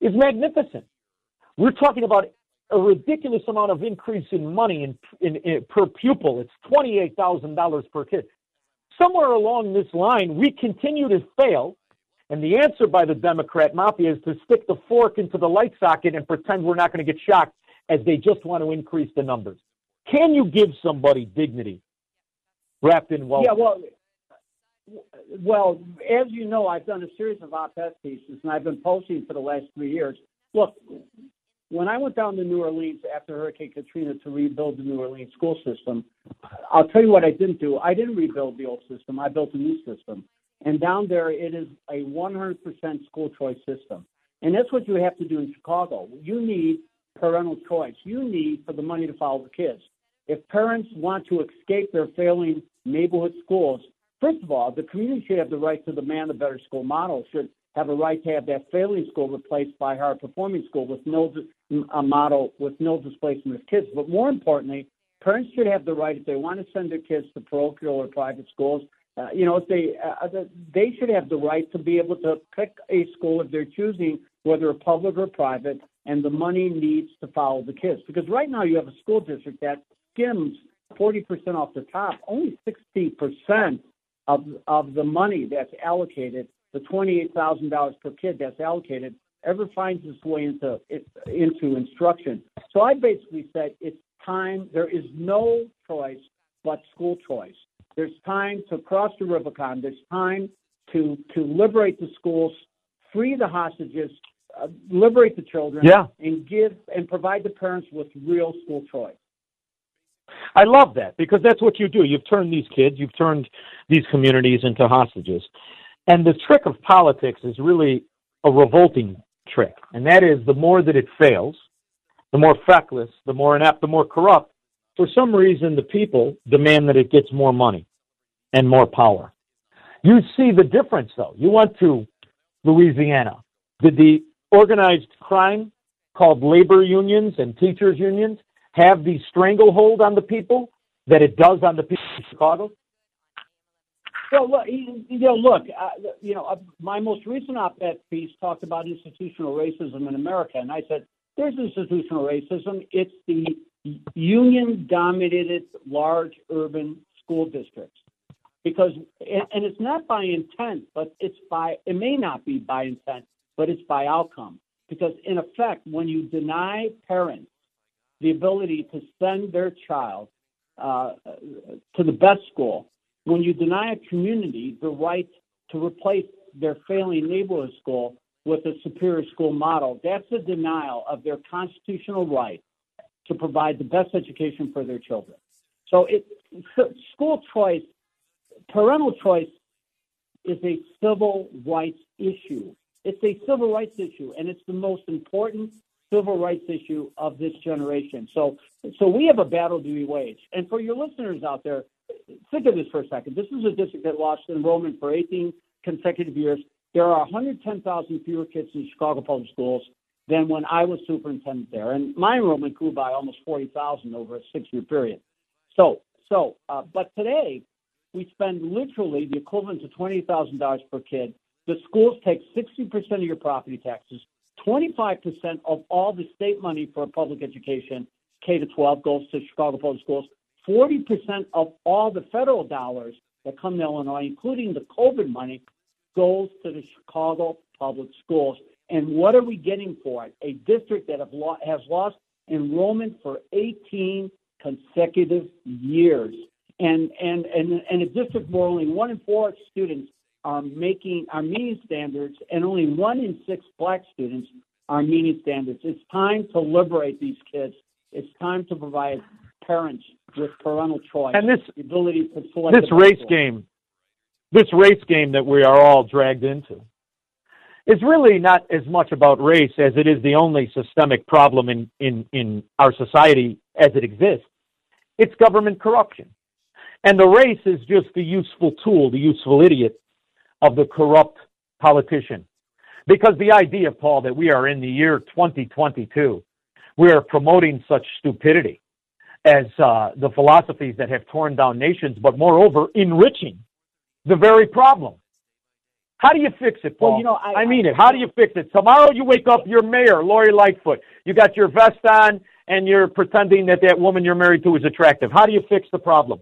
is magnificent. We're talking about a ridiculous amount of increase in money in, in, in per pupil. It's twenty-eight thousand dollars per kid. Somewhere along this line, we continue to fail, and the answer by the Democrat mafia is to stick the fork into the light socket and pretend we're not going to get shocked as they just want to increase the numbers. Can you give somebody dignity wrapped in wealth? Yeah, well, well, as you know, I've done a series of op-ed pieces, and I've been posting for the last three years. Look, when I went down to New Orleans after Hurricane Katrina to rebuild the New Orleans school system, I'll tell you what I didn't do. I didn't rebuild the old system. I built a new system. And down there, it is a 100% school choice system. And that's what you have to do in Chicago. You need parental choice. You need for the money to follow the kids. If parents want to escape their failing neighborhood schools, first of all, the community should have the right to demand a better school model, should have a right to have that failing school replaced by a higher performing school with no a model with no displacement of kids. But more importantly, parents should have the right if they want to send their kids to parochial or private schools. Uh, you know, if they uh, they should have the right to be able to pick a school if they're choosing whether public or private, and the money needs to follow the kids. Because right now you have a school district that skims 40% off the top, only 60% of of the money that's allocated, the $28,000 per kid that's allocated, ever finds its way into into instruction. So I basically said it's time. There is no choice but school choice. There's time to cross the Rubicon. There's time to to liberate the schools, free the hostages, uh, liberate the children, Yeah. and give and provide the parents with real school choice. I love that because that's what you do. You've turned these kids, you've turned these communities into hostages. And the trick of politics is really a revolting trick, and that is the more that it fails, the more feckless, the more inept, the more corrupt. For some reason, the people demand that it gets more money and more power. You see the difference, though. You went to Louisiana. Did the organized crime called labor unions and teachers unions have the stranglehold on the people that it does on the people of Chicago? Well, look, you know, look, uh, you know, uh, my most recent op-ed piece talked about institutional racism in America, and I said there's institutional racism. It's the union-dominated large urban school districts, because and, and it's not by intent, but it's by it may not be by intent, but it's by outcome. Because in effect, when you deny parents the ability to send their child uh, to the best school, when you deny a community the right to replace their failing neighborhood school with a superior school model, that's a denial of their constitutional right to provide the best education for their children. So, it, school choice, parental choice, is a civil rights issue. It's a civil rights issue, and it's the most important civil rights issue of this generation. So, so we have a battle to be waged. And for your listeners out there, think of this for a second. This is a district that lost enrollment for 18 consecutive years. There are 110,000 fewer kids in Chicago public schools than when I was superintendent there, and my enrollment grew by almost 40,000 over a six-year period. So, so, uh, but today we spend literally the equivalent to $20,000 per kid. The schools take 60% of your property taxes. 25% of all the state money for public education, K to 12, goes to Chicago public schools. 40% of all the federal dollars that come to Illinois, including the COVID money, goes to the Chicago public schools. And what are we getting for it? A district that lo- has lost enrollment for 18 consecutive years. And, and, and, and a district where only one in four students are making are meeting standards, and only one in six black students are meeting standards. It's time to liberate these kids. It's time to provide parents with parental choice And this- ability to select this race game, this race game that we are all dragged into, is really not as much about race as it is the only systemic problem in, in, in our society as it exists. It's government corruption. And the race is just the useful tool, the useful idiot of the corrupt politician. Because the idea, Paul, that we are in the year 2022, we are promoting such stupidity as uh, the philosophies that have torn down nations, but moreover, enriching the very problem. How do you fix it, Paul? Well, you know, I- mean it. How do you fix it? Tomorrow you wake up, you're mayor, Lori Lightfoot. You got your vest on, and you're pretending that that woman you're married to is attractive. How do you fix the problem?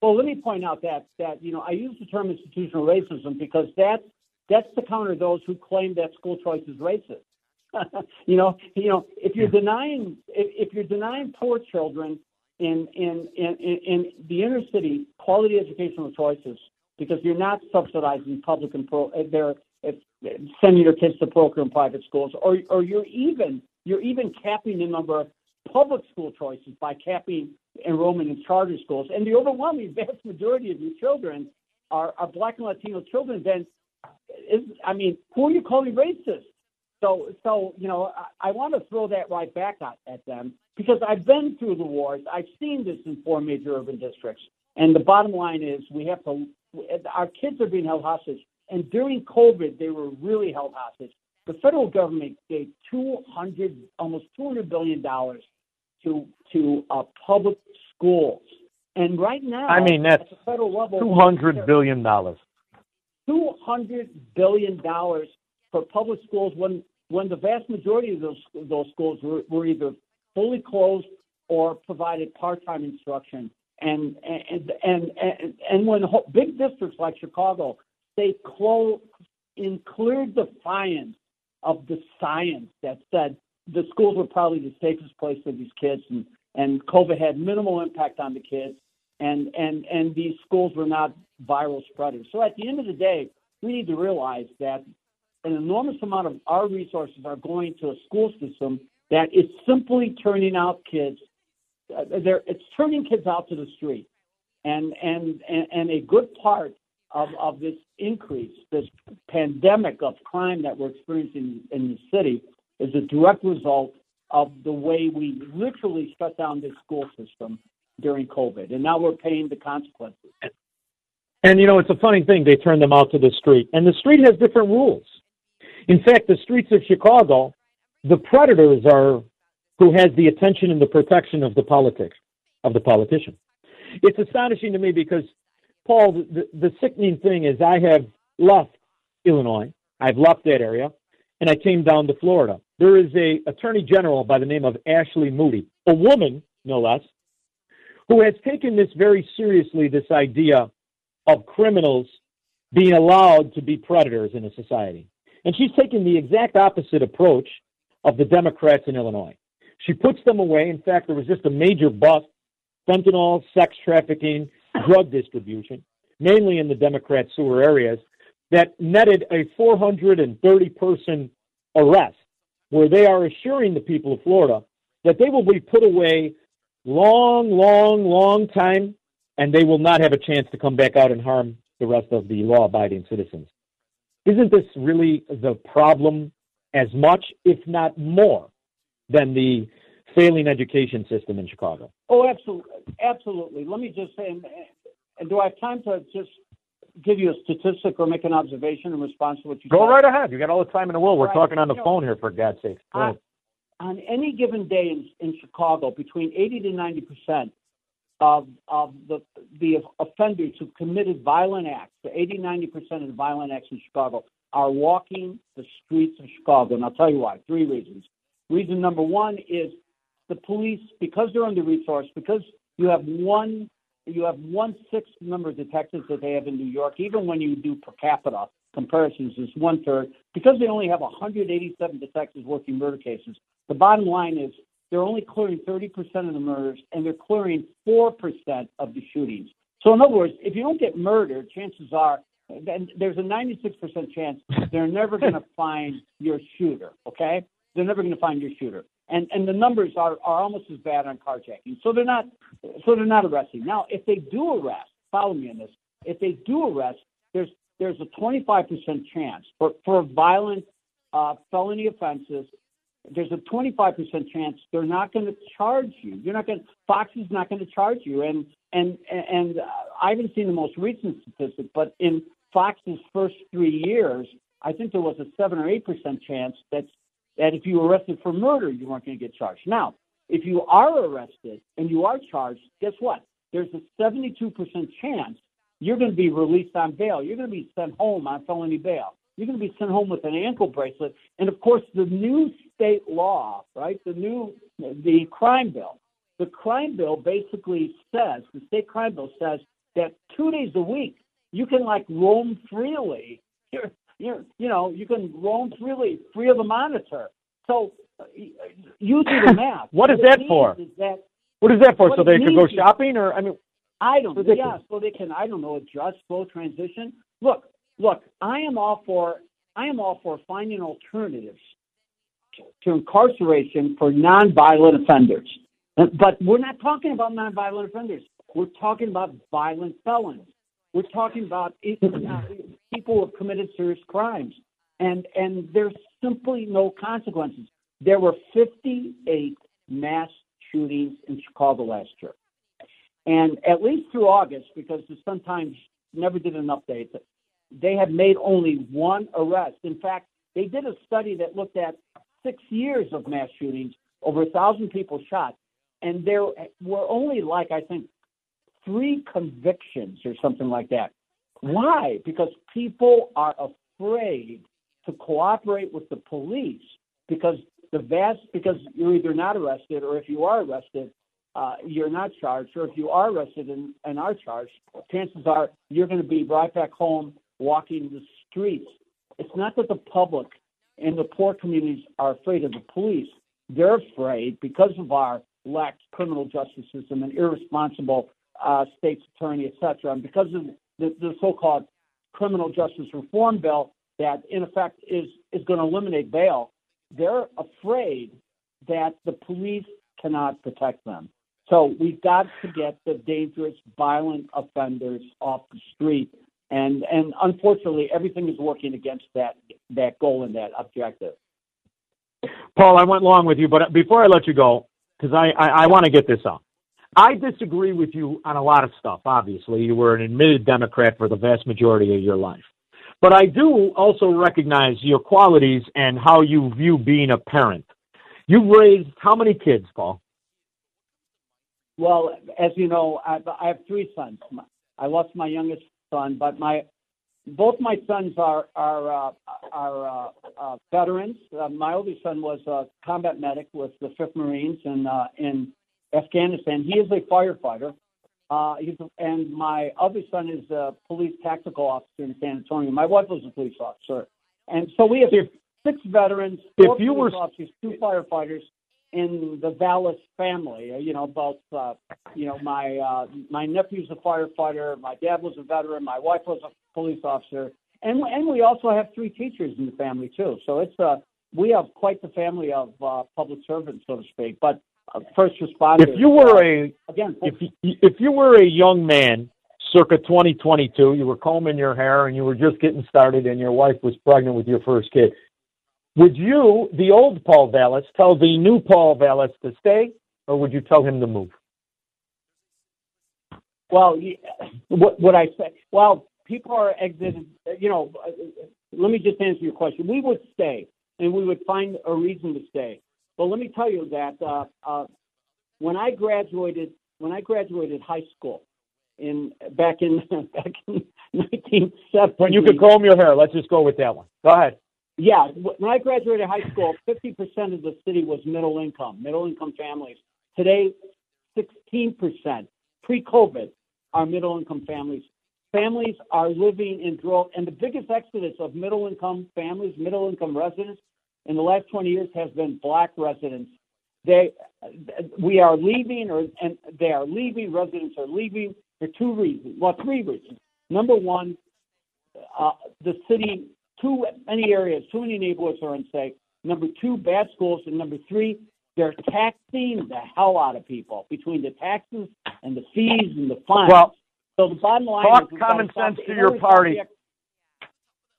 Well, let me point out that that you know I use the term institutional racism because that's that's to counter those who claim that school choice is racist. you know, you know, if you're denying if, if you're denying poor children in in, in in the inner city quality educational choices because you're not subsidizing public and pro, uh, they're uh, sending your kids to parochial and private schools, or or you're even you're even capping the number of public school choices by capping enrollment in charter schools, and the overwhelming vast majority of your children are, are black and Latino children. Then, is I mean, who are you calling racist? So, so you know, I, I want to throw that right back at, at them because I've been through the wars. I've seen this in four major urban districts, and the bottom line is we have to. Our kids are being held hostage, and during COVID, they were really held hostage. The federal government gave two hundred, almost two hundred billion dollars to to uh, public schools, and right now, I mean, that's at the federal level, two hundred billion dollars. two hundred billion dollars for public schools when when the vast majority of those those schools were, were either fully closed or provided part time instruction. And and and and, and when big districts like Chicago, they closed in clear defiance of the science that said the schools were probably the safest place for these kids, and and COVID had minimal impact on the kids, and and and these schools were not viral spreaders. So at the end of the day, we need to realize that an enormous amount of our resources are going to a school system that is simply turning out kids. Uh, it's turning kids out to the street, and and and, a good part of, of this increase, this pandemic of crime that we're experiencing in the city, is a direct result of the way we literally shut down this school system during COVID, and now we're paying the consequences. And you know, it's a funny thing. They turn them out to the street, and the street has different rules. In fact, the streets of Chicago, the predators are who has the attention and the protection of the politics of the politician. It's astonishing to me because, Paul, the, the sickening thing is I have left Illinois. I've left that area, and I came down to Florida. There is a attorney general by the name of Ashley Moody, a woman no less, who has taken this very seriously. This idea of criminals being allowed to be predators in a society. And she's taken the exact opposite approach of the Democrats in Illinois. She puts them away. In fact, there was just a major bust fentanyl, sex trafficking, drug distribution, mainly in the Democrat sewer areas, that netted a 430 person arrest, where they are assuring the people of Florida that they will be put away long, long, long time, and they will not have a chance to come back out and harm the rest of the law abiding citizens. Isn't this really the problem as much, if not more, than the failing education system in Chicago? Oh, absolutely, absolutely. Let me just say, and, do I have time to just give you a statistic or make an observation in response to what you Go said? right ahead. You got all the time in the world. We're Right. talking on the You know, phone here, for God's sake. Go on, on any given day in, in Chicago, between 80 to 90 percent of of the the offenders who committed violent acts, the 80 90 percent of the violent acts in Chicago are walking the streets of Chicago, and I'll tell you why. Three reasons. Reason number one is the police, because they're under resourced, because you have one you have one sixth number of detectives that they have in New York. Even when you do per capita comparisons, is one third. Because they only have 187 detectives working murder cases. The bottom line is they're only clearing 30% of the murders, and they're clearing 4% of the shootings. So, in other words, if you don't get murdered, chances are then there's a 96% chance they're never going to find your shooter. Okay, they're never going to find your shooter, and and the numbers are are almost as bad on carjacking. So they're not so they're not arresting. Now, if they do arrest, follow me on this. If they do arrest, there's there's a 25% chance for for violent uh, felony offenses. There's a 25% chance they're not going to charge you. You're not going. Foxx is not going to charge you. And and and I haven't seen the most recent statistic, but in Foxx's first three years, I think there was a seven or eight percent chance that that if you were arrested for murder, you weren't going to get charged. Now, if you are arrested and you are charged, guess what? There's a 72% chance you're going to be released on bail. You're going to be sent home on felony bail. You're going to be sent home with an ankle bracelet. And of course, the new state law, right? The new, the crime bill. The crime bill basically says, the state crime bill says that two days a week you can like roam freely. You're, you're, you know, you can roam freely, free of the monitor. So you do the math. What is that for? Is that What is that for? So they can go shopping, or I mean, I don't. Ridiculous. Yeah, so they can. I don't know. Adjust, slow transition. Look, look. I am all for. I am all for finding alternatives to incarceration for nonviolent offenders. But we're not talking about nonviolent offenders. We're talking about violent felons. We're talking about uh, people who have committed serious crimes, and and there's simply no consequences. There were 58 mass shootings in Chicago last year. And at least through August, because the Sun Times never did an update, they have made only one arrest. In fact, they did a study that looked at six years of mass shootings, over a thousand people shot, and there were only like I think three convictions or something like that. Why? Because people are afraid to cooperate with the police because the vast because you're either not arrested or if you are arrested, uh, you're not charged, or if you are arrested and, and are charged, chances are you're going to be right back home walking the streets. It's not that the public and the poor communities are afraid of the police. They're afraid because of our lax criminal justice system and irresponsible uh, state's attorney, et cetera, and because of the, the so-called criminal justice reform bill that, in effect, is is going to eliminate bail. They're afraid that the police cannot protect them. So we've got to get the dangerous, violent offenders off the street, and and unfortunately, everything is working against that that goal and that objective. Paul, I went long with you, but before I let you go, because I, I, I want to get this out. I disagree with you on a lot of stuff. Obviously, you were an admitted Democrat for the vast majority of your life. But I do also recognize your qualities and how you view being a parent. You've raised how many kids, Paul? Well, as you know, I, I have three sons. I lost my youngest son, but my both my sons are are uh, are uh, uh, veterans. Uh, my oldest son was a combat medic with the Fifth Marines in uh, in Afghanistan. He is a firefighter. Uh, he's, and my other son is a police tactical officer in San Antonio. My wife was a police officer, and so we have six veterans, four if you police were- officers, two firefighters in the Vallas family. Uh, You know, both. Uh, you know, my uh, my nephew's a firefighter. My dad was a veteran. My wife was a police officer, and and we also have three teachers in the family too. So it's uh we have quite the family of uh, public servants, so to speak. But uh, first responders. If you were a uh, again, if you, if you were a young man, circa 2022, you were combing your hair and you were just getting started, and your wife was pregnant with your first kid, would you, the old Paul Vallas, tell the new Paul Vallas to stay, or would you tell him to move? Well, what what I say? Well, people are exited. You know, let me just answer your question. We would stay, and we would find a reason to stay. But let me tell you that uh, uh, when I graduated, when I graduated high school, in back in back in 1970, When you could comb your hair, let's just go with that one. Go ahead. Yeah, when I graduated high school, 50% of the city was middle income, middle income families. Today, 16%. Pre-COVID, are middle income families. Families are living in drought, and the biggest exodus of middle income families, middle income residents, in the last 20 years has been black residents. They, we are leaving, or and they are leaving. Residents are leaving for two reasons. Well, three reasons. Number one, uh, the city, too many areas, too many neighborhoods are unsafe. Number two, bad schools, and number three, they're taxing the hell out of people between the taxes and the fees and the fines. Well, so the bottom line talk is common sense to your in order stop party.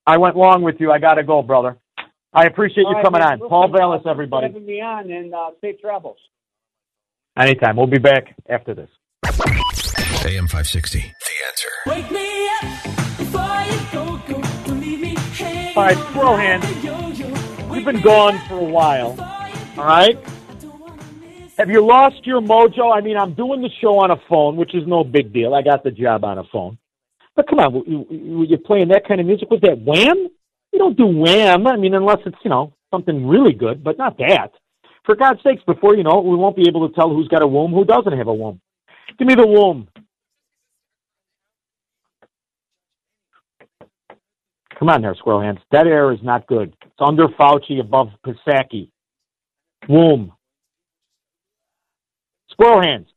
I went long with you. I got to go, brother. I appreciate All you right, coming man, on. listen, Paul Vallas, thanks for everybody. having me on, and uh, safe travels. Anytime. We'll be back after this. AM 560. The answer. Wake me up Squirrel Hand, you've been gone for a while. All right? Have you lost your mojo? I mean, I'm doing the show on a phone, which is no big deal. I got the job on a phone. But come on, you- you- you're playing that kind of music. Was that Wham? You don't do Wham. I mean, unless it's, you know, something really good, but not that. For God's sakes, before you know it, we won't be able to tell who's got a womb, who doesn't have a womb. Give me the womb. Come on there, Squirrel Hands. That air is not good. It's under Fauci, above Psaki. Womb. Squirrel Hands.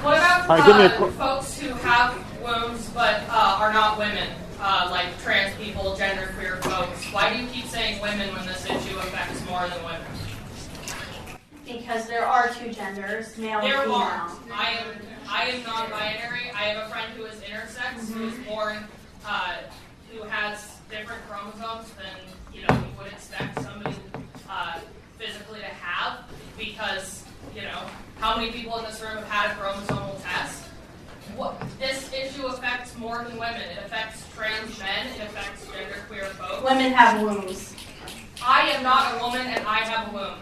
What about All right, give a uh, qu- folks who have wombs but uh, are not women, uh, like trans people, genderqueer folks? Why do you keep saying women when this issue affects more than women? Because there are two genders, male There and are. female. I am I am non-binary. I have a friend who is intersex, who is born, uh, who has different chromosomes than you know you would expect somebody uh, physically to have, because you know how many people in this room have had a chromosomal test? What, this issue affects more than women. It affects trans men. It affects genderqueer folks. Women have wombs. I am not a woman, and I have a womb.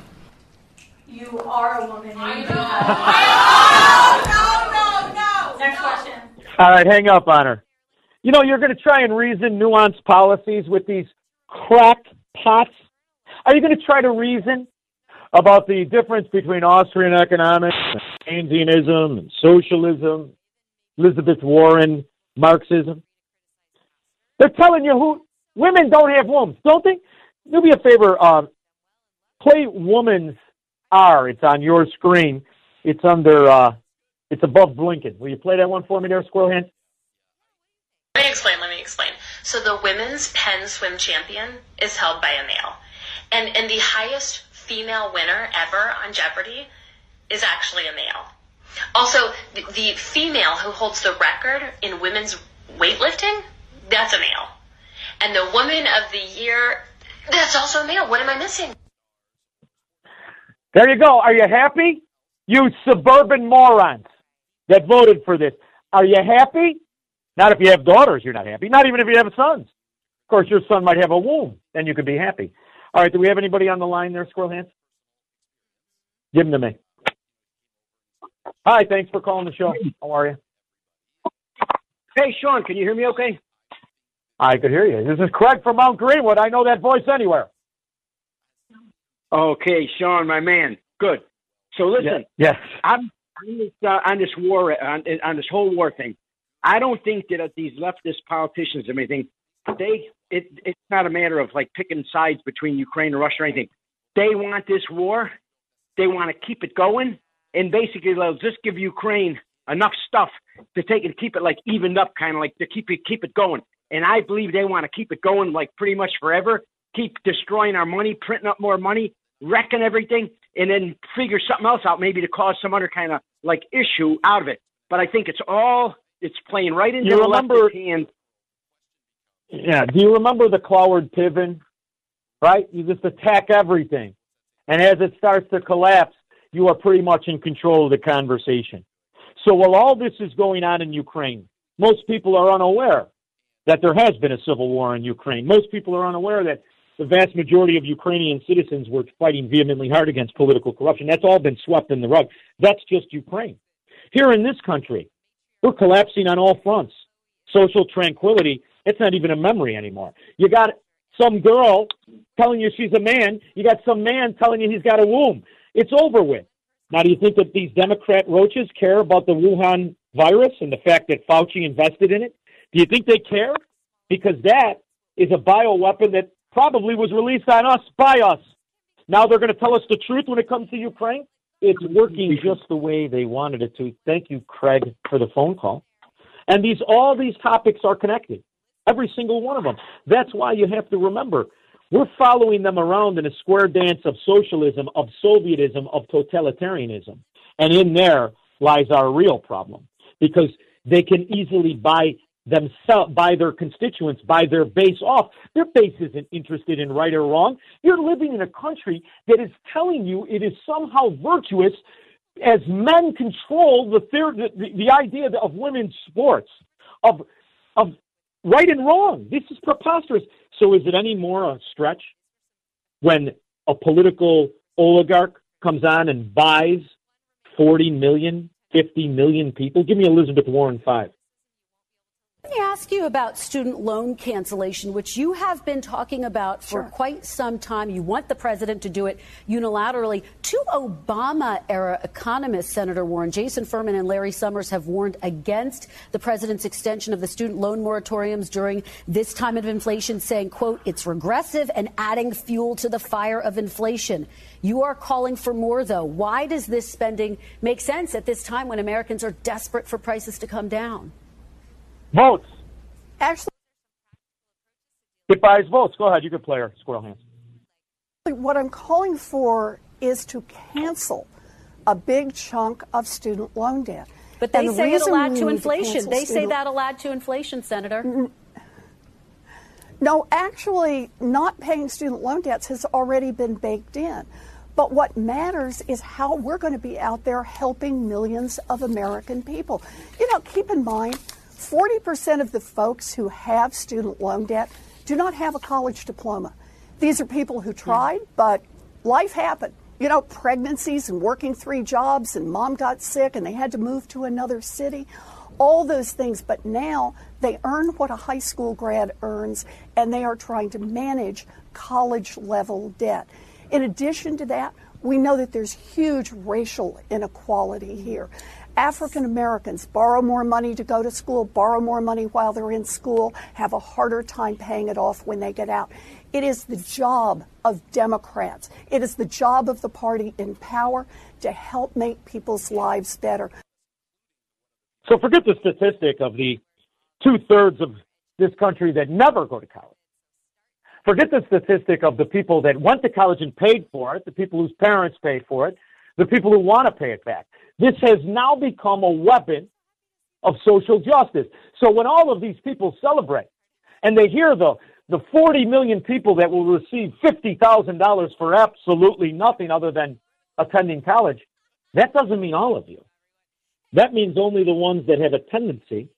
You are a woman. I you know. do have- No, no, no. Next question. All right, hang up on her. You know, you're going to try and reason nuanced policies with these crack pots. Are you going to try to reason about the difference between Austrian economics and Keynesianism and socialism, Elizabeth Warren, Marxism? They're telling you who women don't have wombs, don't they? Do me a favor, uh, play Woman's R. It's on your screen. It's under, uh, it's above Blinken. Will you play that one for me there, Squirrel Hand? Explain, let me explain. So the women's Penn swim champion is held by a male. And and the highest female winner ever on Jeopardy is actually a male. Also, the, the female who holds the record in women's weightlifting, that's a male. And the woman of the year, that's also a male. What am I missing? There you go. Are you happy? You suburban morons that voted for this. Are you happy? Not if you have daughters, you're not happy. Not even if you have sons. Of course, your son might have a womb, then you could be happy. All right, do we have anybody on the line there, Squirrel Hands? Give them to me. Hi, thanks for calling the show. How are you? Hey, Shaun, can you hear me okay? I could hear you. This is Craig from Mount Greenwood. I know that voice anywhere. Okay, Shaun, my man. Good. So listen, Yes. I'm on this, uh, on this war, on, on this whole war thing. I don't think that uh, these leftist politicians and everything, they, it, it's not a matter of like picking sides between Ukraine and Russia or anything. They want this war. They want to keep it going, and basically they'll just give Ukraine enough stuff to take and keep it like evened up, kind of like to keep it keep it going. And I believe they want to keep it going like pretty much forever. Keep destroying our money, printing up more money, wrecking everything, and then figure something else out, maybe to cause some other kind of like issue out of it. But I think it's all it's playing right into You the remember- hand. Yeah. Do you remember the Cloward Piven? Right? You just attack everything. And as it starts to collapse, you are pretty much in control of the conversation. So while all this is going on in Ukraine, most people are unaware that there has been a civil war in Ukraine. Most people are unaware that the vast majority of Ukrainian citizens were fighting vehemently hard against political corruption. That's all been swept in the rug. That's just Ukraine. Here in this country, we're collapsing on all fronts. Social tranquility, it's not even a memory anymore. You got some girl telling you she's a man, you got some man telling you he's got a womb. It's over with. Now, do you think that these Democrat roaches care about the Wuhan virus and the fact that Fauci invested in it? Do you think they care? Because that is a bioweapon that probably was released on us by us. Now they're going to tell us the truth when it comes to Ukraine. It's working just the way they wanted it to. Thank you, Craig, for the phone call. And these all these topics are connected. Every single one of them. That's why you have to remember we're following them around in a square dance of socialism, of Sovietism, of totalitarianism. And in there lies our real problem. Because they can easily buy themselves, by their constituents, by their base off. Their base isn't interested in right or wrong. You're living in a country that is telling you it is somehow virtuous as men control the, theory, the, the idea of women's sports, of, of right and wrong. This is preposterous. So is it any more a stretch when a political oligarch comes on and buys 40 million, 50 million people? Give me Elizabeth Warren five. Let me ask you about student loan cancellation, which you have been talking about for quite some time. You want the president to do it unilaterally. Two Obama era economists, Senator Warren, Jason Furman, and Larry Summers, have warned against the president's extension of the student loan moratoriums during this time of inflation, saying, quote, it's regressive and adding fuel to the fire of inflation. You are calling for more, though. Why does this spending make sense at this time when Americans are desperate for prices to come down? Votes. Actually, It buys votes. Go ahead. You can play her, Squirrel Hands. what I'm calling for is to cancel a big chunk of student loan debt. But they And the say it reason allowed to inflation. cancel They say student- that allowed to inflation, Senator. No, actually, not paying student loan debts has already been baked in. But what matters is how we're going to be out there helping millions of American people. You know, keep in mind, 40% of the folks who have student loan debt do not have a college diploma. These are people who tried, hmm. but life happened. You know, pregnancies and working three jobs, and mom got sick and they had to move to another city all those things, but now they earn what a high school grad earns and they are trying to manage college level debt. In addition to that, we know that there's huge racial inequality here. African Americans borrow more money to go to school, borrow more money while they're in school, have a harder time paying it off when they get out. It is the job of Democrats, it is the job of the party in power to help make people's lives better. So forget the statistic of the two thirds of this country that never go to college. Forget the statistic of the people that went to college and paid for it, the people whose parents paid for it, the people who want to pay it back. This has now become a weapon of social justice. So when all of these people celebrate and they hear the the 40 million people that will receive $50,000 for absolutely nothing other than attending college, that doesn't mean all of you. That means only the ones that have a tendency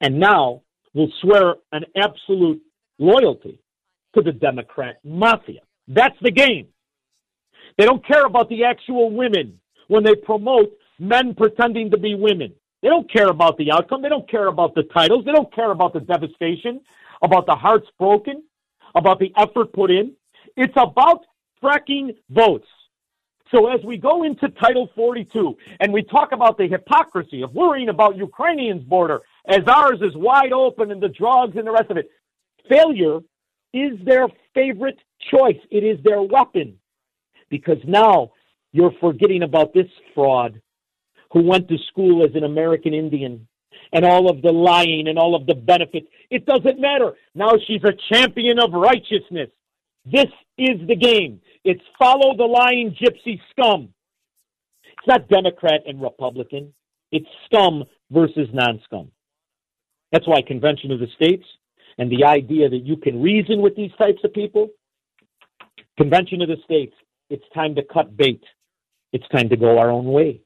and now will swear an absolute loyalty to the Democrat mafia. That's the game. They don't care about the actual women when they promote men pretending to be women. They don't care about the outcome. They don't care about the titles. They don't care about the devastation, about the hearts broken, about the effort put in. It's about fracking votes. So as we go into Title 42 and we talk about the hypocrisy of worrying about Ukrainians' border as ours is wide open and the drugs and the rest of it, failure is their favorite choice. It is their weapon. Because now you're forgetting about this fraud who went to school as an American Indian and all of the lying and all of the benefits. It doesn't matter. Now she's a champion of righteousness. This is the game. It's follow the lying gypsy scum. It's not Democrat and Republican. It's scum versus non scum. That's why Convention of the States and the idea that you can reason with these types of people, Convention of the States, it's time to cut bait. It's time to go our own way.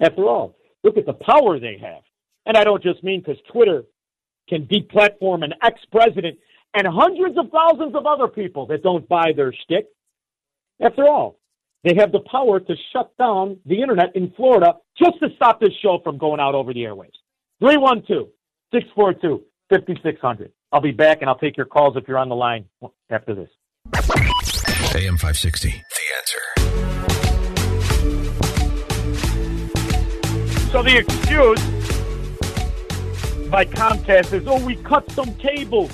After all, look at the power they have. And I don't just mean because Twitter can deplatform an ex president and hundreds of thousands of other people that don't buy their shtick. After all, they have the power to shut down the internet in Florida just to stop this show from going out over the airwaves. 312 642 5600. I'll be back and I'll take your calls if you're on the line after this. AM 560. So the excuse by Comcast is, oh, we cut some cables.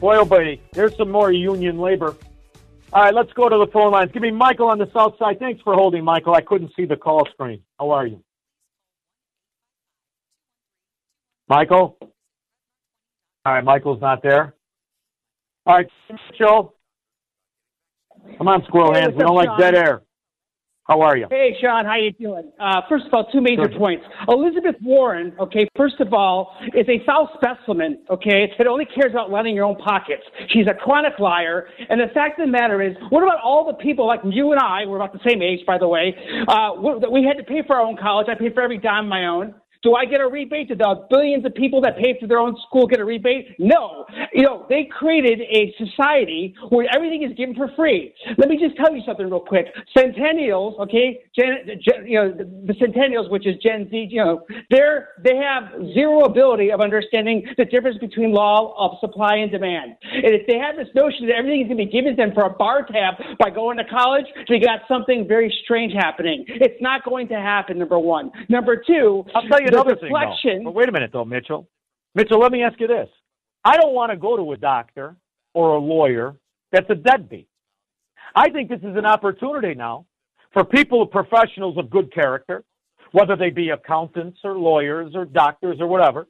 Boy, oh, buddy, there's some more union labor. All right, let's go to the phone lines. Give me Michael on the south side. Thanks for holding, Michael. I couldn't see the call screen. How are you? Michael? All right, Michael's not there. All right, Joe. Come on, squirrel hands. We don't like dead air. How are you? Hey, Shaun, how you doing? Uh, first of all, two major Good. points. Elizabeth Warren, okay, first of all, is a foul specimen, okay, that only cares about lining your own pockets. She's a chronic liar. And the fact of the matter is, what about all the people like you and I, we're about the same age, by the way, uh, we we had to pay for our own college. I paid for every dime of my own. Do I get a rebate? Do the billions of people that pay for their own school get a rebate? No. You know, they created a society where everything is given for free. Let me just tell you something real quick. Centennials, okay, Gen, Gen, you know, the, Centennials, which is Gen Z, you know, they're they have zero ability of understanding the difference between law of supply and demand. And if they have this notion that everything is going to be given to them for a bar tab by going to college, they got something very strange happening. It's not going to happen. Number one. Number two, I'll tell you the another thing. Though. But wait a minute, though, Mitchell. Mitchell, let me ask you this: I don't want to go to a doctor or a lawyer that's a deadbeat. I think this is an opportunity now for people, professionals of good character, whether they be accountants or lawyers or doctors or whatever.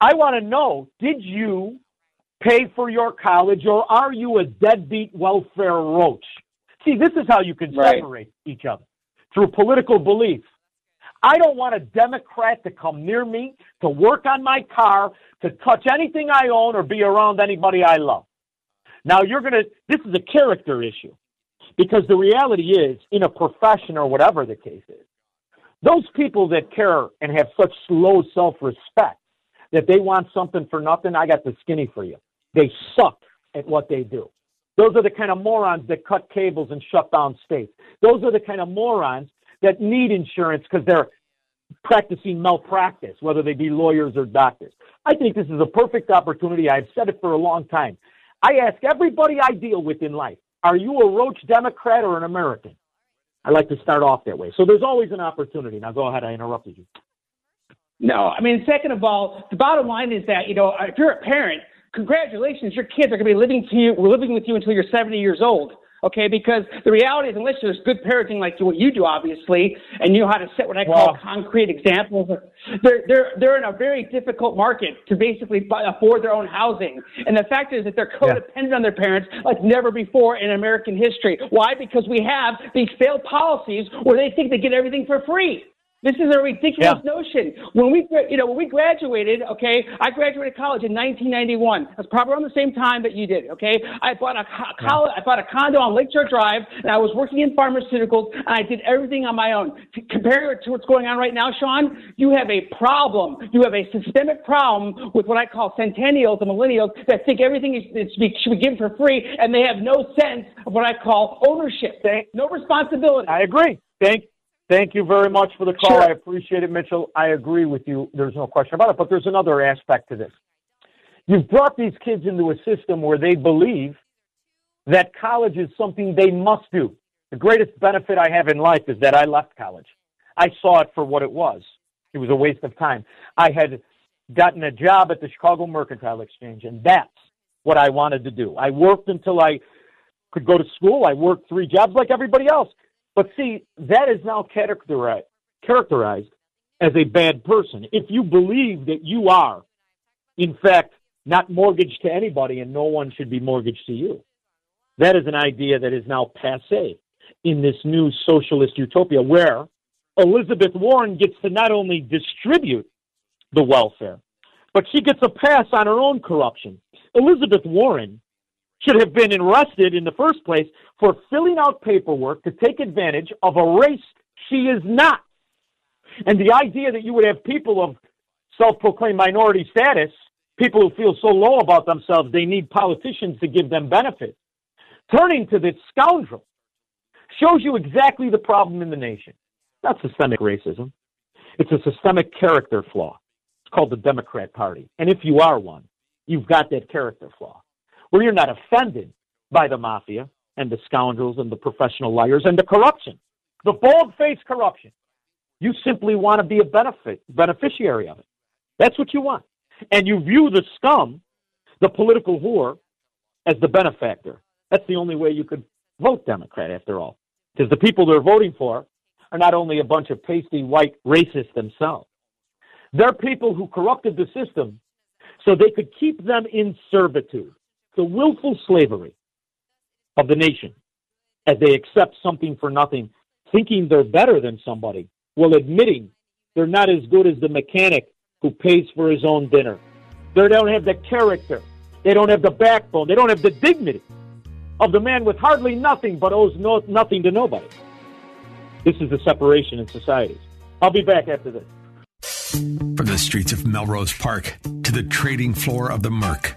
I want to know: Did you pay for your college, or are you a deadbeat welfare roach? See, this is how you can Right. separate each other through political belief. I don't want a Democrat to come near me, to work on my car, to touch anything I own, or be around anybody I love. Now, you're going to, this is a character issue because the reality is, in a profession or whatever the case is, those people that care and have such low self respect that they want something for nothing, I got the skinny for you. They suck at what they do. Those are the kind of morons that cut cables and shut down states. Those are the kind of morons that need insurance because they're practicing malpractice, whether they be lawyers or doctors. I think this is a perfect opportunity. I've said it for a long time. I ask everybody I deal with in life, are you a roach Democrat or an American? I like to start off that way. So there's always an opportunity. Now go ahead. I interrupted you. No, I mean, second of all, the bottom line is that you know if you're a parent, congratulations, your kids are going to be living to you, we're living with you until you're 70 years old. Okay, because the reality is, unless there's good parenting like what you do, obviously, and you know how to set what I call Well- concrete examples, they're they're they're in a very difficult market to basically buy, afford their own housing. And the fact is that they're codependent on their parents like never before in American history. Why? Because we have these failed policies where they think they get everything for free. This is a ridiculous notion. When we, you know, when we graduated, okay, I graduated college in 1991. That's probably around the same time that you did. Okay, I bought a co- college, I bought a condo on Lakeshore Drive, and I was working in pharmaceuticals, and I did everything on my own. To compare it to what's going on right now, Shaun, you have a problem. You have a systemic problem with what I call centennials and millennials that think everything is, is be, should be given for free, and they have no sense of what I call ownership. no responsibility. I agree. Thank Thank you very much for the call. Sure. I appreciate it, Mitchell. I agree with you. There's no question about it. But there's another aspect to this. You've brought these kids into a system where they believe that college is something they must do. The greatest benefit I have in life is that I left college. I saw it for what it was. It was a waste of time. I had gotten a job at the Chicago Mercantile Exchange, and that's what I wanted to do. I worked until I could go to school. I worked three jobs like everybody else. But see, that is now characterized, characterized as a bad person. If you believe that you are, in fact, not mortgaged to anybody and no one should be mortgaged to you, that is an idea that is now passe in this new socialist utopia where Elizabeth Warren gets to not only distribute the welfare, but she gets a pass on her own corruption. Elizabeth Warren should have been arrested in the first place for filling out paperwork to take advantage of a race she is not. And the idea that you would have people of self proclaimed minority status, people who feel so low about themselves they need politicians to give them benefits, turning to this scoundrel shows you exactly the problem in the nation. Not systemic racism, it's a systemic character flaw. It's called the Democrat Party. And if you are one, you've got that character flaw where you're not offended by the mafia and the scoundrels and the professional liars and the corruption, the bald faced corruption. You simply want to be a benefit beneficiary of it. That's what you want. And you view the scum, the political whore, as the benefactor. That's the only way you could vote Democrat, after all. Because the people they're voting for are not only a bunch of pasty white racists themselves, they're people who corrupted the system so they could keep them in servitude, the willful slavery of the nation, as they accept something for nothing, thinking they're better than somebody, while admitting they're not as good as the mechanic who pays for his own dinner. They don't have the character, they don't have the backbone, they don't have the dignity of the man with hardly nothing but owes no, nothing to nobody. This is the separation in societies. I'll be back after this. From the streets of Melrose Park to the trading floor of the Merc,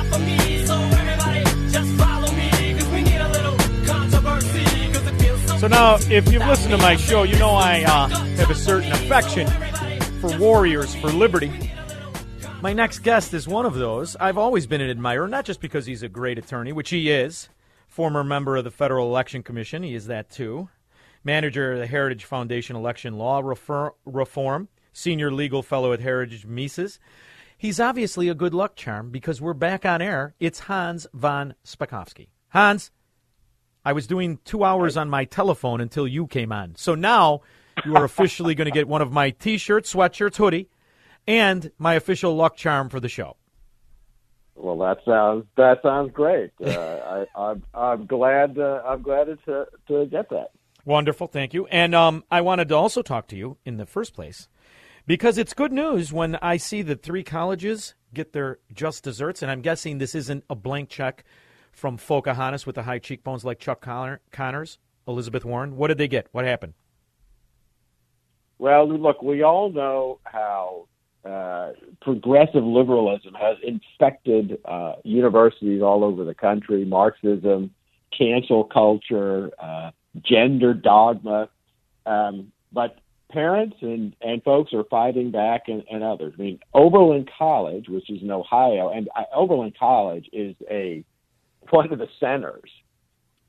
So now, if you've listened to my show, you know I uh, have a certain affection for warriors for liberty. My next guest is one of those. I've always been an admirer, not just because he's a great attorney, which he is, former member of the Federal Election Commission, he is that too, manager of the Heritage Foundation Election Law Reform, senior legal fellow at Heritage Meese's. He's obviously a good luck charm because we're back on air. It's Hans von Spakovsky. Hans, I was doing two hours on my telephone until you came on. So now you are officially going to get one of my t shirts, sweatshirts, hoodie, and my official luck charm for the show. Well, that sounds that sounds great. Uh, I, I'm I'm glad uh, I'm glad to to get that. Wonderful, thank you. And um, I wanted to also talk to you in the first place because it's good news when I see that three colleges get their just desserts, and I'm guessing this isn't a blank check from Pocahontas with the high cheekbones like Chuck Connor, Connors, Elizabeth Warren. What did they get? What happened? Well, look, we all know how uh, progressive liberalism has infected uh, universities all over the country. Marxism, cancel culture, uh, gender dogma. Um, but parents and, and folks are fighting back and, and others. I mean, Oberlin College, which is in Ohio, and uh, Oberlin College is a one of the centers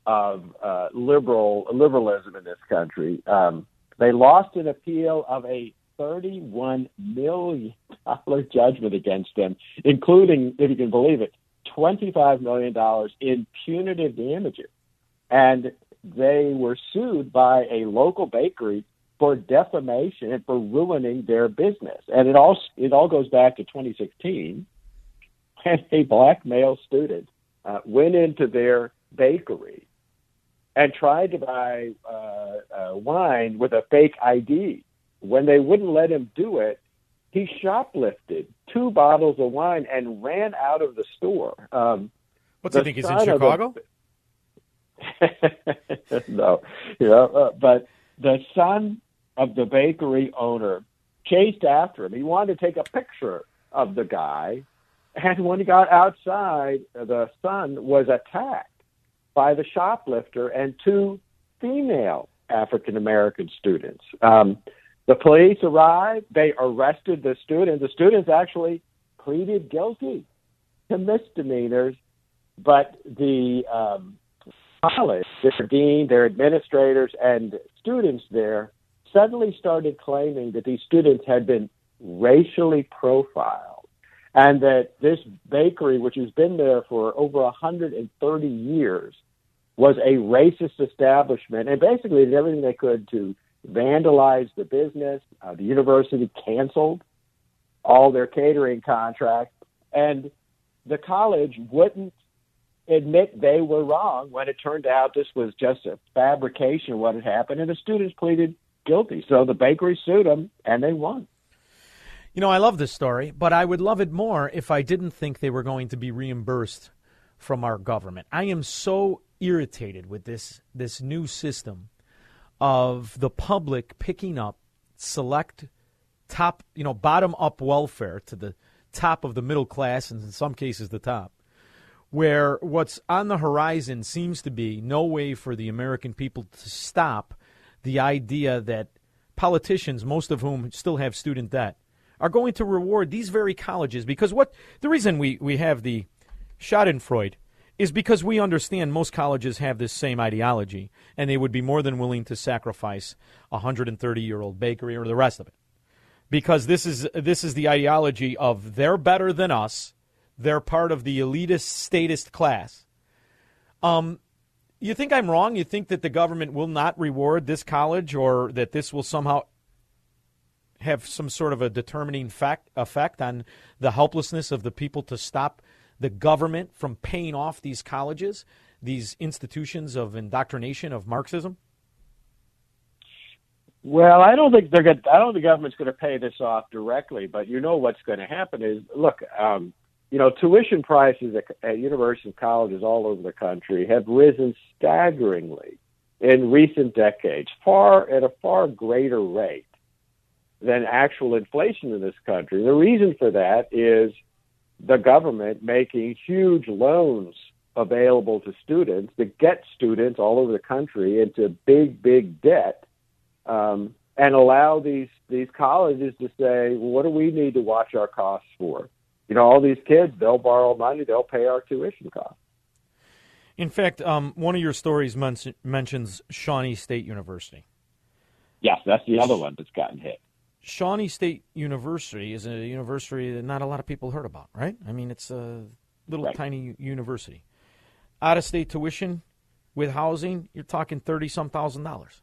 of uh, liberal liberalism in this country. Um, they lost an appeal of a $31 million judgment against them, including, if you can believe it, $25 million in punitive damages. And they were sued by a local bakery for defamation and for ruining their business. And it all it all goes back to 2016 when a black male student uh, went into their bakery and tried to buy uh, uh, wine with a fake ID. When they wouldn't let him do it, he shoplifted two bottles of wine and ran out of the store. Um, What's he think? He's in Chicago? The, no, you know, uh, but the son of the bakery owner chased after him. He wanted to take a picture of the guy, and when he got outside, the son was attacked by the shoplifter and two female African American students. Um, the police arrived. They arrested the student. The students actually pleaded guilty to misdemeanors, but the um, college, their dean, their administrators, and students there suddenly started claiming that these students had been racially profiled and that this bakery, which has been there for over 130 years, was a racist establishment and basically did everything they could to vandalize the business. Uh, the university canceled all their catering contracts, and the college wouldn't admit they were wrong when it turned out this was just a fabrication of what had happened, and the students pleaded guilty. So the bakery sued them, and they won. You know, I love this story, but I would love it more if I didn't think they were going to be reimbursed from our government. I am so irritated with this this new system of the public picking up select top, you know, bottom up welfare to the top of the middle class and in some cases the top where what's on the horizon seems to be no way for the American people to stop the idea that politicians, most of whom still have student debt, are going to reward these very colleges because what the reason we, we have the Schadenfreude is because we understand most colleges have this same ideology and they would be more than willing to sacrifice a 130 year old bakery or the rest of it. Because this is this is the ideology of they're better than us, they're part of the elitist statist class. Um, you think I'm wrong? You think that the government will not reward this college or that this will somehow have some sort of a determining fact, effect on the helplessness of the people to stop the government from paying off these colleges, these institutions of indoctrination of Marxism? Well, I don't think they're going. I don't think the government's going to pay this off directly, but you know what's going to happen is, look, um, you know, tuition prices at, at universities and colleges all over the country have risen staggeringly in recent decades, far at a far greater rate than actual inflation in this country. The reason for that is the government making huge loans available to students to get students all over the country into big, big debt um, and allow these these colleges to say, well, what do we need to watch our costs for? You know, all these kids, they'll borrow money, they'll pay our tuition costs. In fact, um, one of your stories men- mentions Shawnee State University. Yes, that's the other one that's gotten hit. Shawnee State University is a university that not a lot of people heard about, right? I mean, it's a little Right. tiny university. Out of state tuition with housing, you're talking thirty some thousand dollars.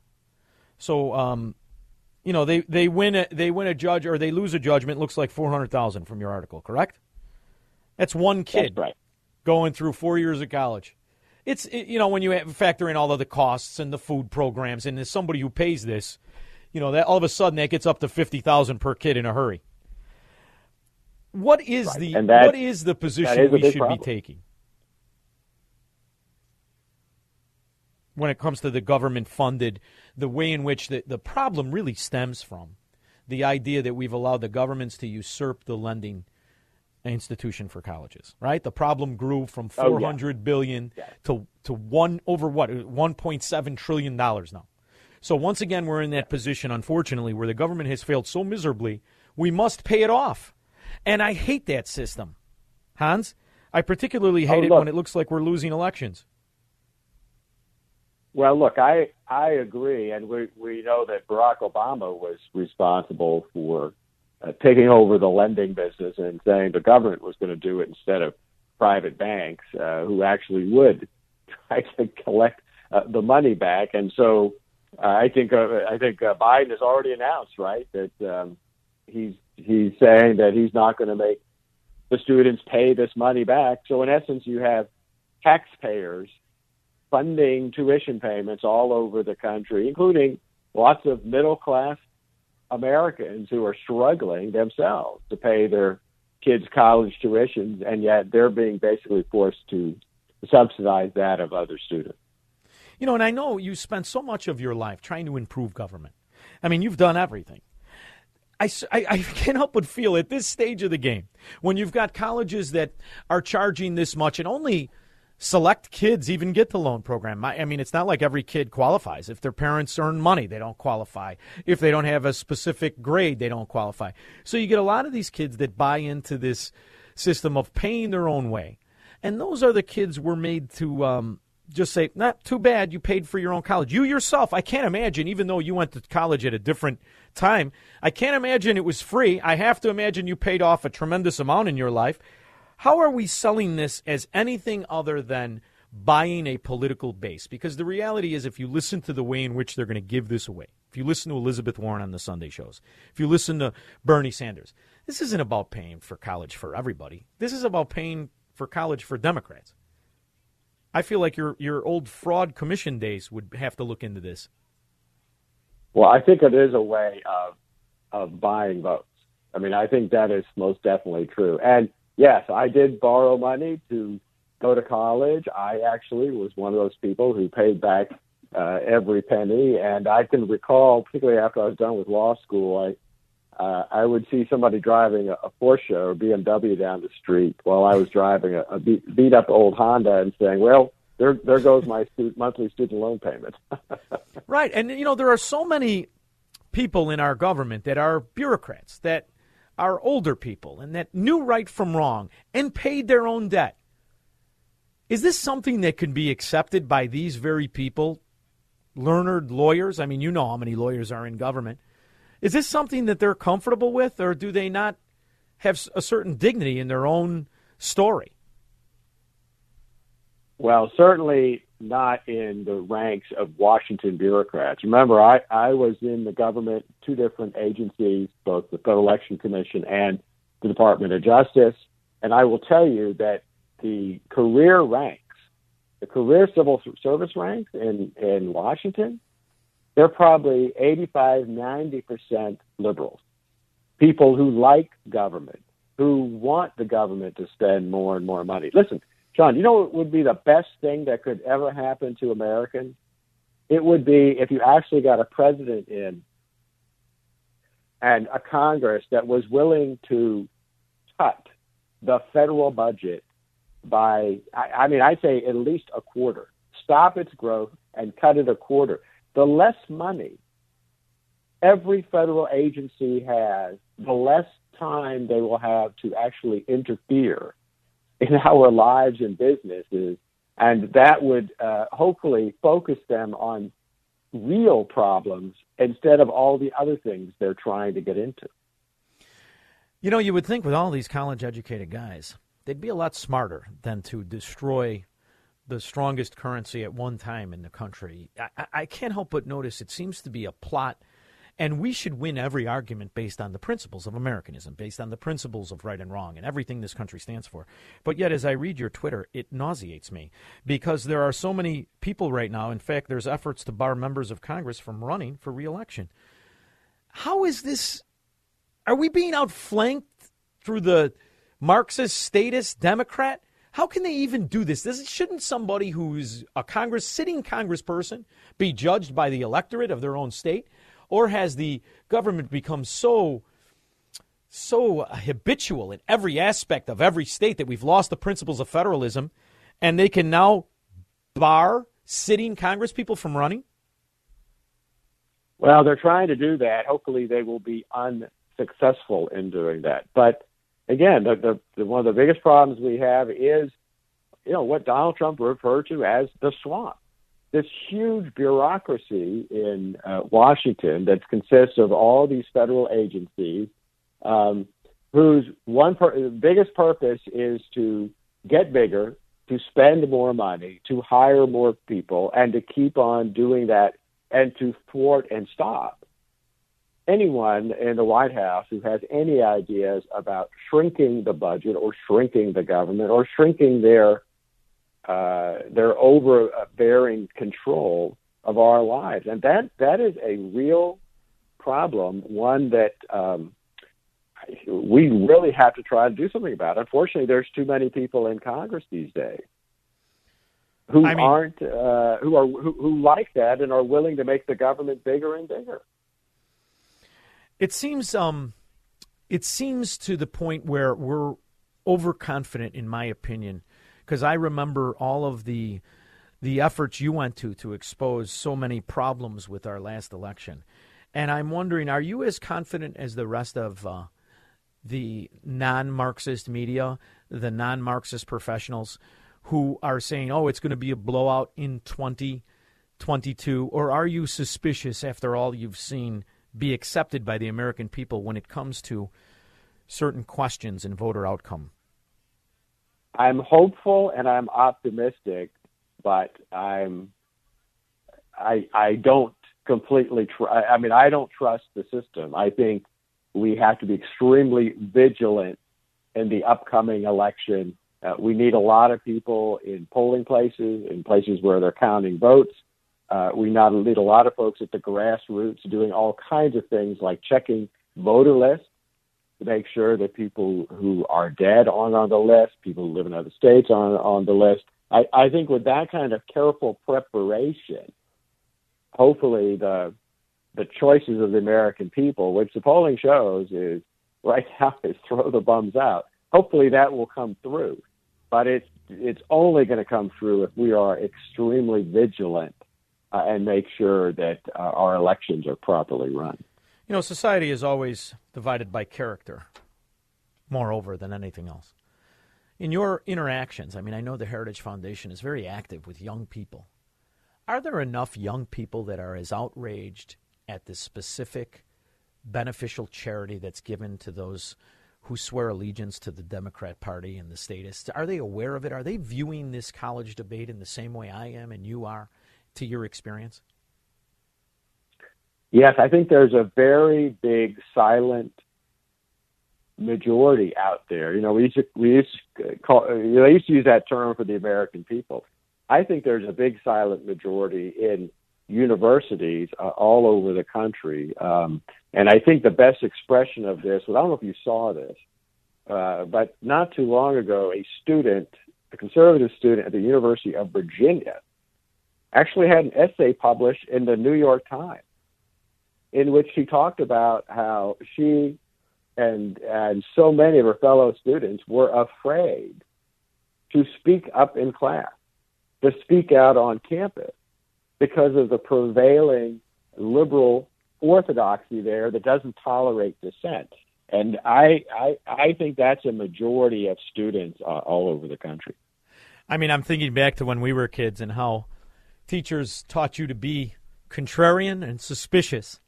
So, um, you know, they, they win a, they win a judge or they lose a judgment. Looks like four hundred thousand from your article, correct? That's one kid right. going through four years of college. It's it, you know when you factor in all of the costs and the food programs, and as somebody who pays this, you know that all of a sudden that gets up to fifty thousand per kid in a hurry. What is Right. the that- what is the position is we should problem. be taking when it comes to the government funded the way in which the, the problem really stems from the idea that we've allowed the governments to usurp the lending institution for colleges right the problem grew from Oh, yeah. 400 billion to to one over what 1.7 trillion dollars now so once again we're in that position unfortunately where the government has failed so miserably we must pay it off. And i hate that system. Hans i particularly hate Oh, it when it looks like we're losing elections. Well, look, I I agree, and we we know that Barack Obama was responsible for uh, taking over the lending business and saying the government was going to do it instead of private banks, uh, who actually would try to collect uh, the money back. And so uh, I think uh, I think uh, Biden has already announced, right, that um, he's he's saying that he's not going to make the students pay this money back. So in essence, you have taxpayers funding tuition payments all over the country, including lots of middle class Americans who are struggling themselves to pay their kids' college tuitions, and yet they're being basically forced to subsidize that of other students. You know, and I know you spent so much of your life trying to improve government. I mean, you've done everything. I, I, can't help but feel at this stage of the game, when you've got colleges that are charging this much and only select kids even get the loan program. I, I mean, it's not like every kid qualifies. If their parents earn money, they don't qualify. If they don't have a specific grade, they don't qualify. So you get a lot of these kids that buy into this system of paying their own way. And those are the kids we're made to um, just say, not too bad, you paid for your own college. You yourself, I can't imagine, even though you went to college at a different time, I can't imagine it was free. I have to imagine you paid off a tremendous amount in your life. How are we selling this as anything other than buying a political base? Because the reality is, if you listen to the way in which they're going to give this away, if you listen to Elizabeth Warren on the Sunday shows, if you listen to Bernie Sanders, this isn't about paying for college for everybody. This is about paying for college for Democrats. I feel like your your old fraud commission days would have to look into this. Well, I think it is a way of of buying votes. I mean, I think that is most definitely true. And yes, I did borrow money to go to college. I actually was one of those people who paid back uh, every penny. And I can recall, particularly after I was done with law school, I uh, I would see somebody driving a, a Porsche or BMW down the street while I was driving a, a beat, beat up old Honda and saying, "Well, there there goes my stu- monthly student loan payment." Right. And, you know, there are so many people in our government that are bureaucrats, that are older people, and that knew right from wrong and paid their own debt. Is this something that can be accepted by these very people, learned lawyers? I mean, you know how many lawyers are in government. Is this something that they're comfortable with, or do they not have a certain dignity in their own story? Well, certainly not in the ranks of Washington bureaucrats. Remember, I, I was in the government, two different agencies, both the Federal Election Commission and the Department of Justice. And I will tell you that the career ranks, the career civil service ranks in, in Washington, they're probably 85, 90% liberals. People who like government, who want the government to spend more and more money. Listen, John, you know what would be the best thing that could ever happen to Americans? It would be if you actually got a president in and a Congress that was willing to cut the federal budget by, I, I mean, I'd say at least a quarter. Stop its growth and cut it a quarter. The less money every federal agency has, the less time they will have to actually interfere in our lives and businesses. And that would uh, hopefully focus them on real problems instead of all the other things they're trying to get into. You know, you would think with all these college educated guys, they'd be a lot smarter than to destroy the strongest currency at one time in the country. I, I can't help but notice it seems to be a plot and we should win every argument based on the principles of Americanism, based on the principles of right and wrong and everything this country stands for. But yet, as I read your Twitter, it nauseates me because there are so many people right now. In fact, there's efforts to bar members of Congress from running for reelection. How is this? Are we being outflanked through the Marxist statist Democrat? How can they even do this? this? Shouldn't somebody who's a Congress sitting Congressperson be judged by the electorate of their own state? Or has the government become so so habitual in every aspect of every state that we've lost the principles of federalism and they can now bar sitting Congress people from running? Well, they're trying to do that. Hopefully, they will be unsuccessful in doing that. But again, the, the, the, one of the biggest problems we have is, you know, what Donald Trump referred to as the swamp. This huge bureaucracy in uh, Washington that consists of all these federal agencies, um, whose one biggest purpose is to get bigger, to spend more money, to hire more people, and to keep on doing that and to thwart and stop anyone in the White House who has any ideas about shrinking the budget or shrinking the government or shrinking their uh, their overbearing control of our lives, and that that is a real problem. One that um, we really have to try to do something about. Unfortunately, there's too many people in Congress these days who I mean- aren't uh, who are who, who like that and are willing to make the government bigger and bigger. It seems um, it seems to the point where we're overconfident, in my opinion, because I remember all of the the efforts you went to to expose so many problems with our last election, and I'm wondering, are you as confident as the rest of uh, the non-Marxist media, the non-Marxist professionals, who are saying, "Oh, it's going to be a blowout in 2022," or are you suspicious after all you've seen be accepted by the American people when it comes to certain questions and voter outcome? I'm hopeful and I'm optimistic, but I'm I I don't completely tr- I mean I don't trust the system. I think we have to be extremely vigilant in the upcoming election. Uh, we need a lot of people in polling places, in places where they're counting votes. Uh, we not need a lot of folks at the grassroots doing all kinds of things like checking voter lists to make sure that people who are dead aren't on the list, people who live in other states aren't on the list. I, I think with that kind of careful preparation, hopefully the the choices of the American people, which the polling shows is right now is throw the bums out. Hopefully that will come through, but it's it's only going to come through if we are extremely vigilant uh, and make sure that uh, our elections are properly run. You know, society is always divided by character, moreover, than anything else. In your interactions, I mean, I know the Heritage Foundation is very active with young people. Are there enough young people that are as outraged at the specific beneficial charity that's given to those who swear allegiance to the Democrat Party and the statists? Are they aware of it? Are they viewing this college debate in the same way I am and you are to your experience? Yes, I think there's a very big silent majority out there. You know, we used to we used to call you know, they used to use that term for the American people. I think there's a big silent majority in universities uh, all over the country, um, and I think the best expression of this. Well, I don't know if you saw this, uh, but not too long ago, a student, a conservative student at the University of Virginia, actually had an essay published in the New York Times in which she talked about how she and and so many of her fellow students were afraid to speak up in class, to speak out on campus because of the prevailing liberal orthodoxy there that doesn't tolerate dissent. And I I, I think that's a majority of students uh, all over the country. I mean, I'm thinking back to when we were kids and how teachers taught you to be contrarian and suspicious,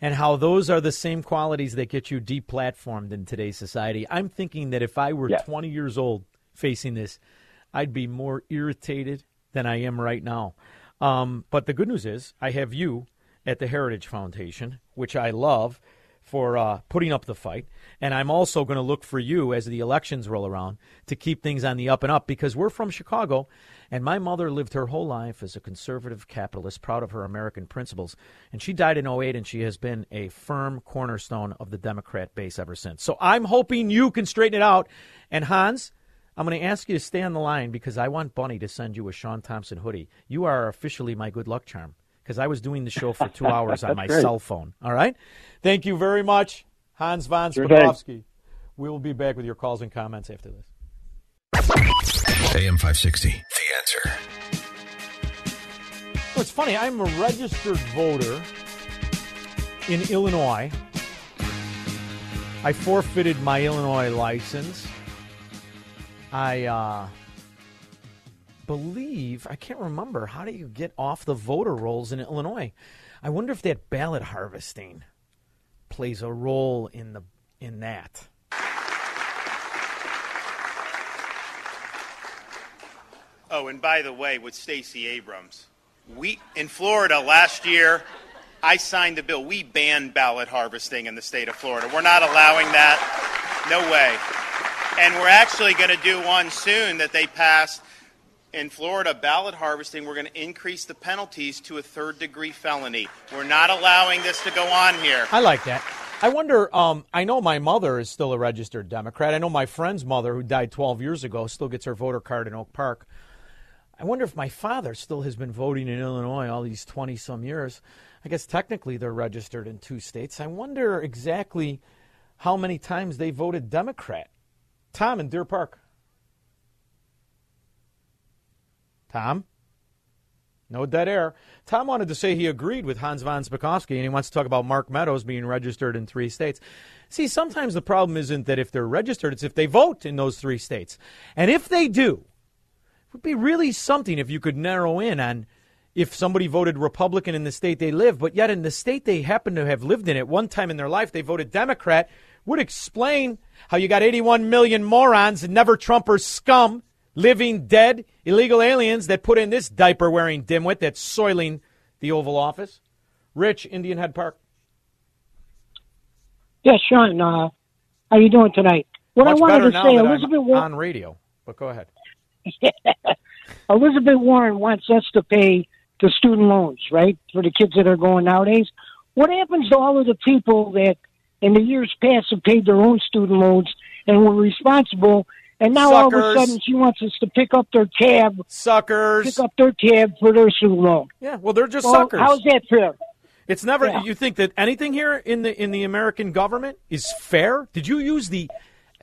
and how those are the same qualities that get you deplatformed in today's society. I'm thinking that if I were Yes. 20 years old facing this, I'd be more irritated than I am right now. Um, but the good news is, I have you at the Heritage Foundation, which I love for uh, putting up the fight. And I'm also going to look for you as the elections roll around to keep things on the up and up because we're from Chicago. And my mother lived her whole life as a conservative capitalist, proud of her American principles. And she died in 08, and she has been a firm cornerstone of the Democrat base ever since. So I'm hoping you can straighten it out. And Hans, I'm going to ask you to stay on the line because I want Bunny to send you a Shaun Thompson hoodie. You are officially my good luck charm because I was doing the show for two hours on my great. cell phone. All right? Thank you very much, Hans von Sure. Spakovsky. We will be back with your calls and comments after this. AM 560. Answer. Well, it's funny. I'm a registered voter in Illinois. I forfeited my Illinois license. I uh, believe I can't remember. How do you get off the voter rolls in Illinois? I wonder if that ballot harvesting plays a role in the in that. Oh, and by the way, with Stacey Abrams, we in Florida last year, I signed the bill. We banned ballot harvesting in the state of Florida. We're not allowing that. No way. And we're actually going to do one soon that they passed in Florida. Ballot harvesting. We're going to increase the penalties to a third degree felony. We're not allowing this to go on here. I like that. I wonder. Um, I know my mother is still a registered Democrat. I know my friend's mother, who died 12 years ago, still gets her voter card in Oak Park. I wonder if my father still has been voting in Illinois all these 20 some years. I guess technically they're registered in two states. I wonder exactly how many times they voted Democrat. Tom in Deer Park. Tom? No dead air. Tom wanted to say he agreed with Hans von Spakovsky, and he wants to talk about Mark Meadows being registered in three states. See, sometimes the problem isn't that if they're registered, it's if they vote in those three states. And if they do, would be really something if you could narrow in on if somebody voted Republican in the state they live, but yet in the state they happen to have lived in at one time in their life, they voted Democrat, would explain how you got 81 million morons and never Trumpers scum, living dead, illegal aliens that put in this diaper wearing dimwit that's soiling the Oval Office. Rich, Indian Head Park. Yes, Shaun. Uh, how you doing tonight? What Much I wanted to say, Elizabeth I'm on radio, but go ahead. Elizabeth Warren wants us to pay the student loans, right, for the kids that are going nowadays. What happens to all of the people that in the years past have paid their own student loans and were responsible, and now all of a sudden she wants us to pick up their tab, suckers, pick up their tab for their student loan? Yeah, well, they're just Well, suckers. How's that fair? It's never. Yeah. You think that anything here in the in the American government is fair? Did you use the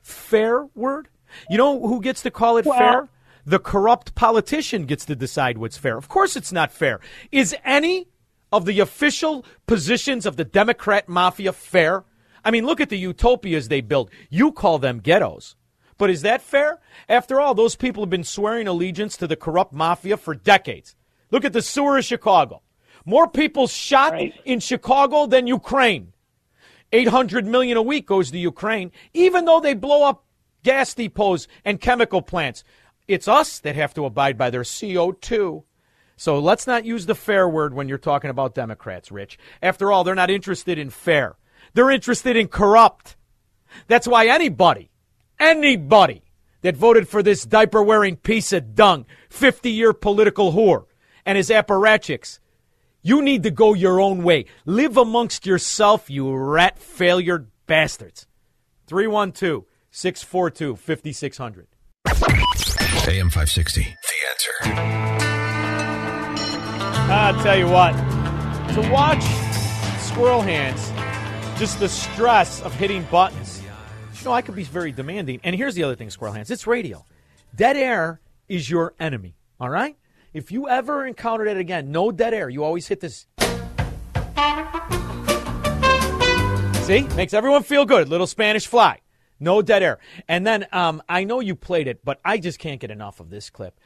fair word? You know who gets to call it Well- fair? The corrupt politician gets to decide what's fair. Of course, it's not fair. Is any of the official positions of the Democrat mafia fair? I mean, look at the utopias they built. You call them ghettos. But is that fair? After all, those people have been swearing allegiance to the corrupt mafia for decades. Look at the sewer of Chicago. More people shot in Chicago than Ukraine. 800 million a week goes to Ukraine, even though they blow up gas depots and chemical plants. It's us that have to abide by their CO2. So let's not use the fair word when you're talking about Democrats, Rich. After all, they're not interested in fair. They're interested in corrupt. That's why anybody, anybody that voted for this diaper wearing piece of dung, 50 year political whore, and his apparatchiks, you need to go your own way. Live amongst yourself, you rat failure bastards. 312 642 5600. AM 560. The answer. I'll tell you what, to watch squirrel hands, just the stress of hitting buttons. You know, I could be very demanding. And here's the other thing, squirrel hands it's radio. Dead air is your enemy, all right? If you ever encounter it again, no dead air. You always hit this. See? Makes everyone feel good. Little Spanish fly. No dead air. And then um, I know you played it, but I just can't get enough of this clip.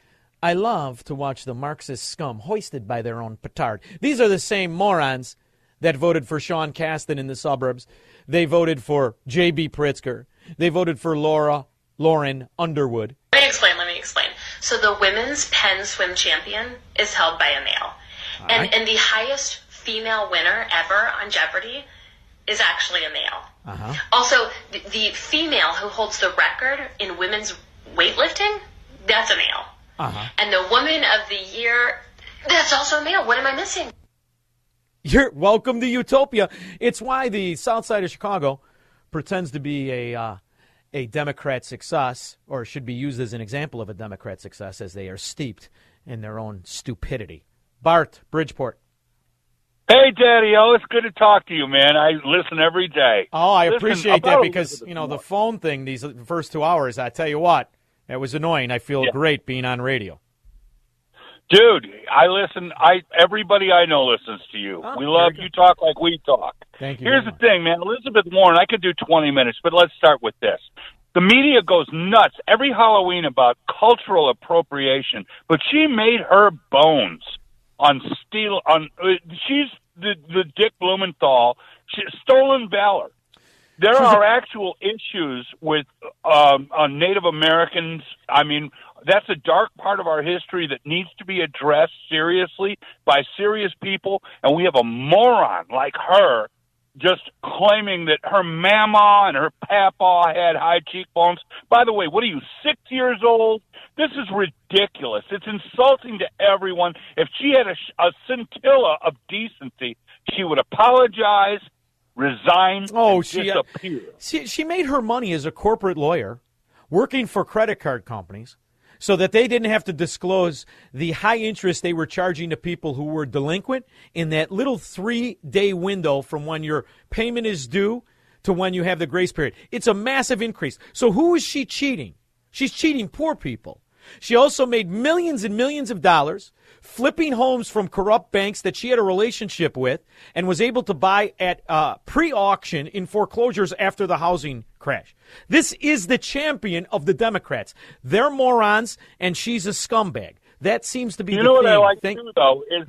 I love to watch the Marxist scum hoisted by their own petard. These are the same morons that voted for Sean Casten in the suburbs. They voted for J.B. Pritzker. They voted for Laura Lauren Underwood. Let me explain. Let me explain. So the women's Penn swim champion is held by a male, and right. and the highest female winner ever on Jeopardy is actually a male. Uh-huh. Also, the, the female who holds the record in women's weightlifting, that's a male. Uh-huh. And the woman of the year, that's also a male. What am I missing? You're welcome to Utopia. It's why the South Side of Chicago pretends to be a uh, a Democrat success, or should be used as an example of a Democrat success, as they are steeped in their own stupidity. Bart Bridgeport. Hey, Daddy O, it's good to talk to you, man. I listen every day. Oh, I Listen, appreciate that because you know the phone thing. These first two hours, I tell you what, it was annoying. I feel Yeah. great being on radio. Dude, I listen. I everybody I know listens to you. Oh, we love you. Talk like we talk. Thank you. Here's the thing, man. Elizabeth Warren. I could do 20 minutes, but let's start with this. The media goes nuts every Halloween about cultural appropriation, but she made her bones on steel. On uh, she's the the Dick Blumenthal. She, stolen valor. There are actual issues with um, on Native Americans. I mean, that's a dark part of our history that needs to be addressed seriously by serious people. And we have a moron like her just claiming that her mama and her papa had high cheekbones. By the way, what are you, six years old? This is ridiculous. It's insulting to everyone. If she had a, a scintilla of decency, she would apologize, resign, Oh, and she uh, she she made her money as a corporate lawyer, working for credit card companies, so that they didn't have to disclose the high interest they were charging to people who were delinquent in that little three day window from when your payment is due to when you have the grace period. It's a massive increase. So who is she cheating? She's cheating poor people. She also made millions and millions of dollars flipping homes from corrupt banks that she had a relationship with and was able to buy at uh, pre auction in foreclosures after the housing crash. This is the champion of the Democrats. They're morons, and she's a scumbag. That seems to be You the know what I thing. like Think- too, though, is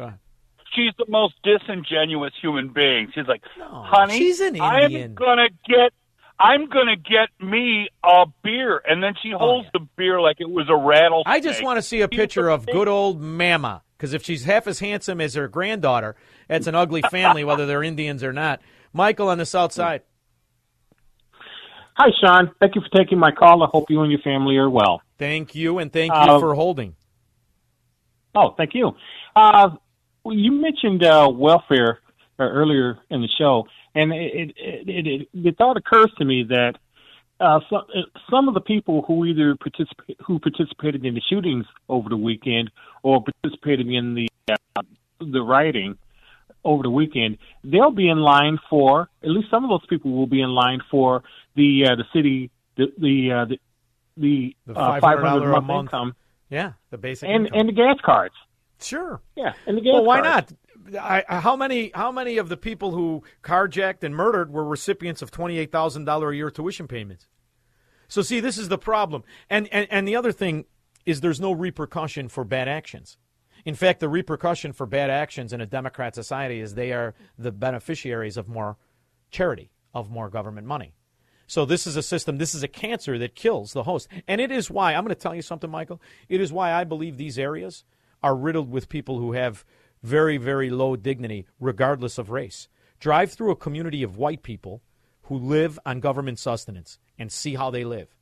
she's the most disingenuous human being. She's like, honey, she's an I'm gonna get, I'm gonna get me a beer, and then she holds the beer like it was a rattlesnake. Oh, I just want to see a picture of good old Mama. Because if she's half as handsome as her granddaughter, that's an ugly family, whether they're Indians or not. Michael on the South Side. Hi, Shaun. Thank you for taking my call. I hope you and your family are well. Thank you, and thank you Uh, for holding. Oh, thank you. Uh, well, you mentioned uh, welfare uh, earlier in the show, and it it, it, it, the thought occurs to me that uh, some some of the people who either participate who participated in the shootings over the weekend or participated in the uh, the rioting over the weekend, they'll be in line for at least some of those people will be in line for the uh, the city the the uh, the the, The uh, $500 a month month. income Yeah, the basic and income. and the gas cards. Sure. Yeah, and the gas Well, why cards. not? I, how many how many of the people who carjacked and murdered were recipients of twenty eight thousand dollar a year tuition payments? So see, this is the problem. And, and and the other thing is there's no repercussion for bad actions. In fact, the repercussion for bad actions in a democrat society is they are the beneficiaries of more charity, of more government money. So this is a system, this is a cancer that kills the host. And it is why, I'm going to tell you something, Michael. It is why I believe these areas are riddled with people who have very, very low dignity, regardless of race. Drive through a community of white people who live on government sustenance and see how they live.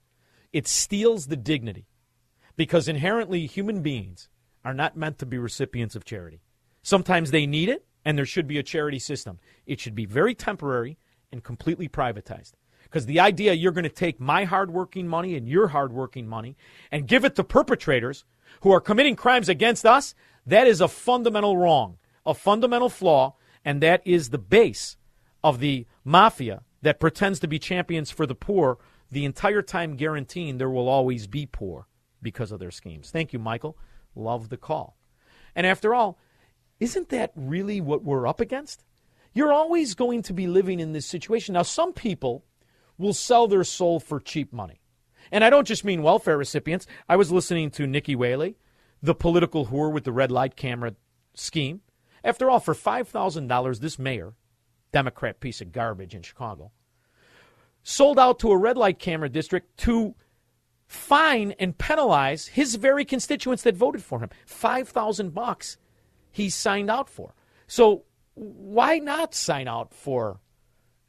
It steals the dignity because inherently human beings are not meant to be recipients of charity. Sometimes they need it, and there should be a charity system. It should be very temporary and completely privatized. Because the idea you're going to take my hardworking money and your hardworking money and give it to perpetrators who are committing crimes against us, that is a fundamental wrong, a fundamental flaw, and that is the base of the mafia that pretends to be champions for the poor the entire time guaranteeing there will always be poor because of their schemes. Thank you, Michael. Love the call. And after all, isn't that really what we're up against? You're always going to be living in this situation. Now, some people will sell their soul for cheap money. And I don't just mean welfare recipients. I was listening to Nikki Whaley, the political whore with the red light camera scheme. After all, for $5,000, this mayor, Democrat piece of garbage in Chicago, sold out to a red light camera district to fine and penalize his very constituents that voted for him. 5,000 bucks he signed out for. So why not sign out for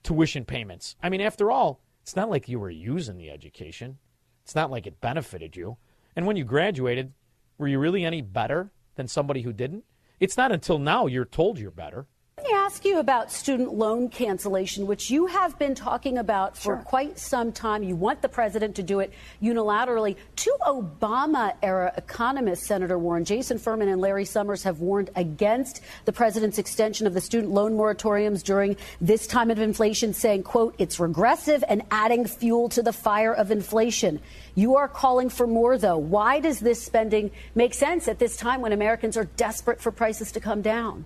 tuition payments? I mean, after all, it's not like you were using the education. It's not like it benefited you. And when you graduated, were you really any better than somebody who didn't? It's not until now you're told you're better. Let me ask you about student loan cancellation, which you have been talking about for quite some time. You want the president to do it unilaterally. Two Obama era economists, Senator Warren, Jason Furman, and Larry Summers, have warned against the president's extension of the student loan moratoriums during this time of inflation, saying, quote, it's regressive and adding fuel to the fire of inflation. You are calling for more, though. Why does this spending make sense at this time when Americans are desperate for prices to come down?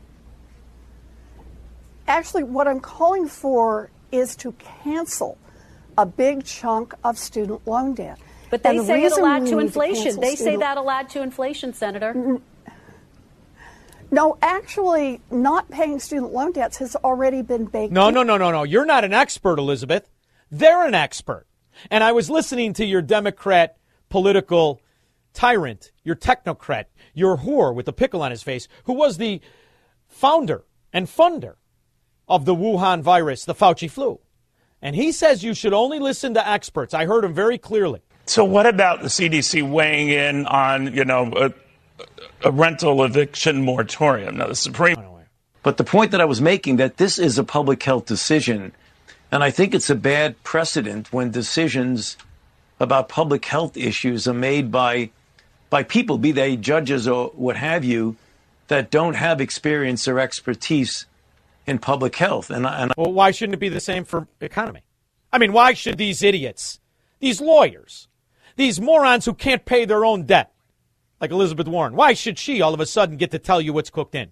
Actually, what I'm calling for is to cancel a big chunk of student loan debt. But they And the say it reason allowed to inflation. cancel they say student- that allowed to inflation, Senator. No, actually, not paying student loan debts has already been baked. No, in. no, no, no, no. You're not an expert, Elizabeth. They're an expert. And I was listening to your Democrat political tyrant, your technocrat, your whore with the pickle on his face, who was the founder and funder of the Wuhan virus, the Fauci flu. And he says you should only listen to experts. I heard him very clearly. So what about the CDC weighing in on, you know, a, a rental eviction moratorium? Now, the Supreme. But the point that I was making that this is a public health decision, and I think it's a bad precedent when decisions about public health issues are made by by people, be they judges or what have you, that don't have experience or expertise in public health. And, and Well, why shouldn't it be the same for economy? I mean, why should these idiots, these lawyers, these morons who can't pay their own debt, like Elizabeth Warren, why should she all of a sudden get to tell you what's cooked in?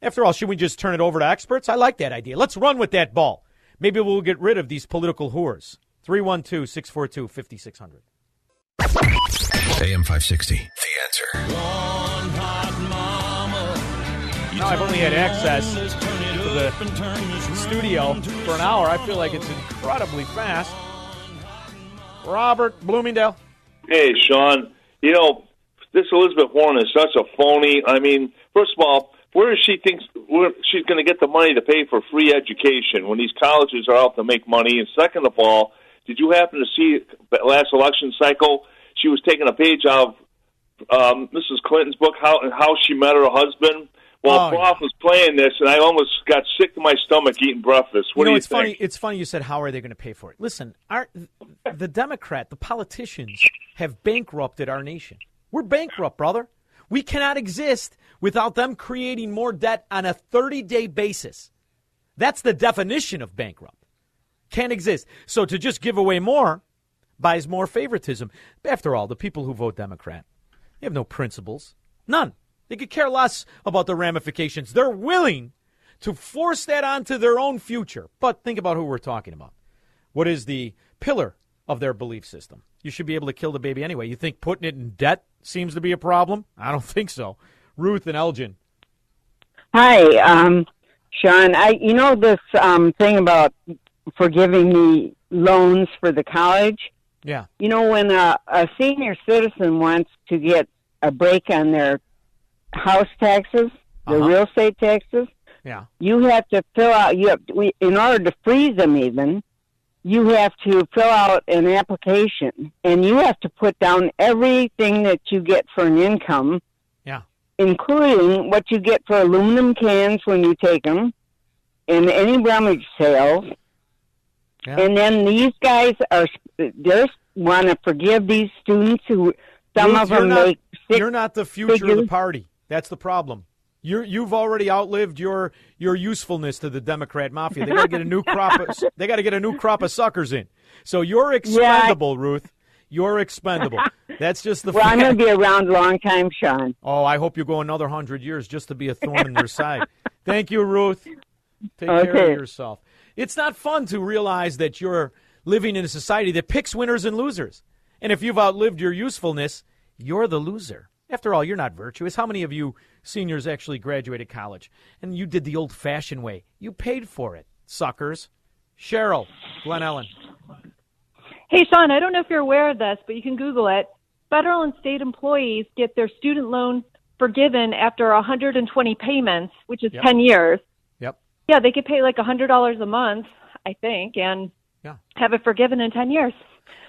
After all, should we just turn it over to experts? I like that idea. Let's run with that ball. Maybe we'll get rid of these political whores. 312 642 5600. AM 560. The answer. Now I've only had access to the studio for an hour. I feel like it's incredibly fast. Robert Bloomingdale. Hey, Shaun. You know, this Elizabeth Warren is such a phony. I mean, first of all, where is she where she's going to get the money to pay for free education when these colleges are out to make money? And second of all, did you happen to see last election cycle? She was taking a page out of um, Mrs. Clinton's book, how how she met her husband. Well, Oh, Prof was playing this, and I almost got sick to my stomach eating breakfast. What you know, do you it's think? funny. It's funny you said, "How are they going to pay for it?" Listen, our the Democrat, the politicians have bankrupted our nation. We're bankrupt, brother. We cannot exist without them creating more debt on a 30-day basis. That's the definition of bankrupt. Can't exist. So to just give away more buys more favoritism. After all, the people who vote Democrat, they have no principles. None. They could care less about the ramifications. They're willing to force that onto their own future. But think about who we're talking about. What is the pillar of their belief system? You should be able to kill the baby anyway. You think putting it in debt seems to be a problem? I don't think so. Ruth and Elgin. Hi, um, Shaun. I you know this um, thing about forgiving me loans for the college. Yeah. You know when a, a senior citizen wants to get a break on their house taxes, the Uh-huh. real estate taxes, Yeah. you have to fill out. You have we, in order to freeze them even. you have to fill out an application and you have to put down everything that you get for an income, Yeah. including what you get for aluminum cans when you take them and any rummage sales. And then these guys are they want to forgive these students who some Ruth, of them not, make six You're not the future of the party. That's the problem. You're, you've already outlived your your usefulness to the Democrat mafia. They got to get a new crop. Of, they got to get a new crop of suckers in. So you're expendable, Ruth. You're expendable. That's just the. Well, I'm going to be around a long time, Shaun. Oh, I hope you go another hundred years just to be a thorn in their side. Thank you, Ruth. Take care of yourself. It's not fun to realize that you're living in a society that picks winners and losers. And if you've outlived your usefulness, you're the loser. After all, you're not virtuous. How many of you seniors actually graduated college and you did the old fashioned way? You paid for it, suckers. Cheryl, Glen Ellyn. Hey, Shaun, I don't know if you're aware of this, but you can Google it. Federal and state employees get their student loan forgiven after 120 payments, which is Yep. 10 years. Yep. Yeah, they could pay like $100 a month, I think, and Yeah. have it forgiven in 10 years.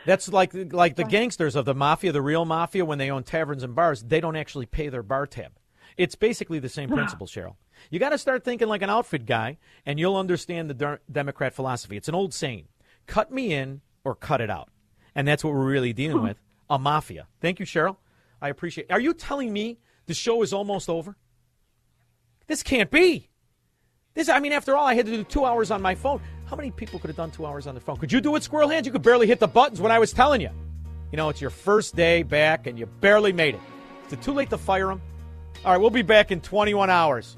That's like like the gangsters of the mafia, the real mafia, when they own taverns and bars, they don't actually pay their bar tab. It's basically the same principle, Cheryl. You got to start thinking like an outfit guy, and you'll understand the Democrat philosophy. It's an old saying: "Cut me in or cut it out," and that's what we're really dealing with a mafia. Thank you, Cheryl. I appreciate. It. Are you telling me the show is almost over? This can't be. This, I mean, after all, I had to do two hours on my phone. How many people could have done two hours on the phone? Could you do it, Squirrel Hands? You could barely hit the buttons when I was telling you. You know, it's your first day back and you barely made it. Is it too late to fire them? All right, we'll be back in 21 hours.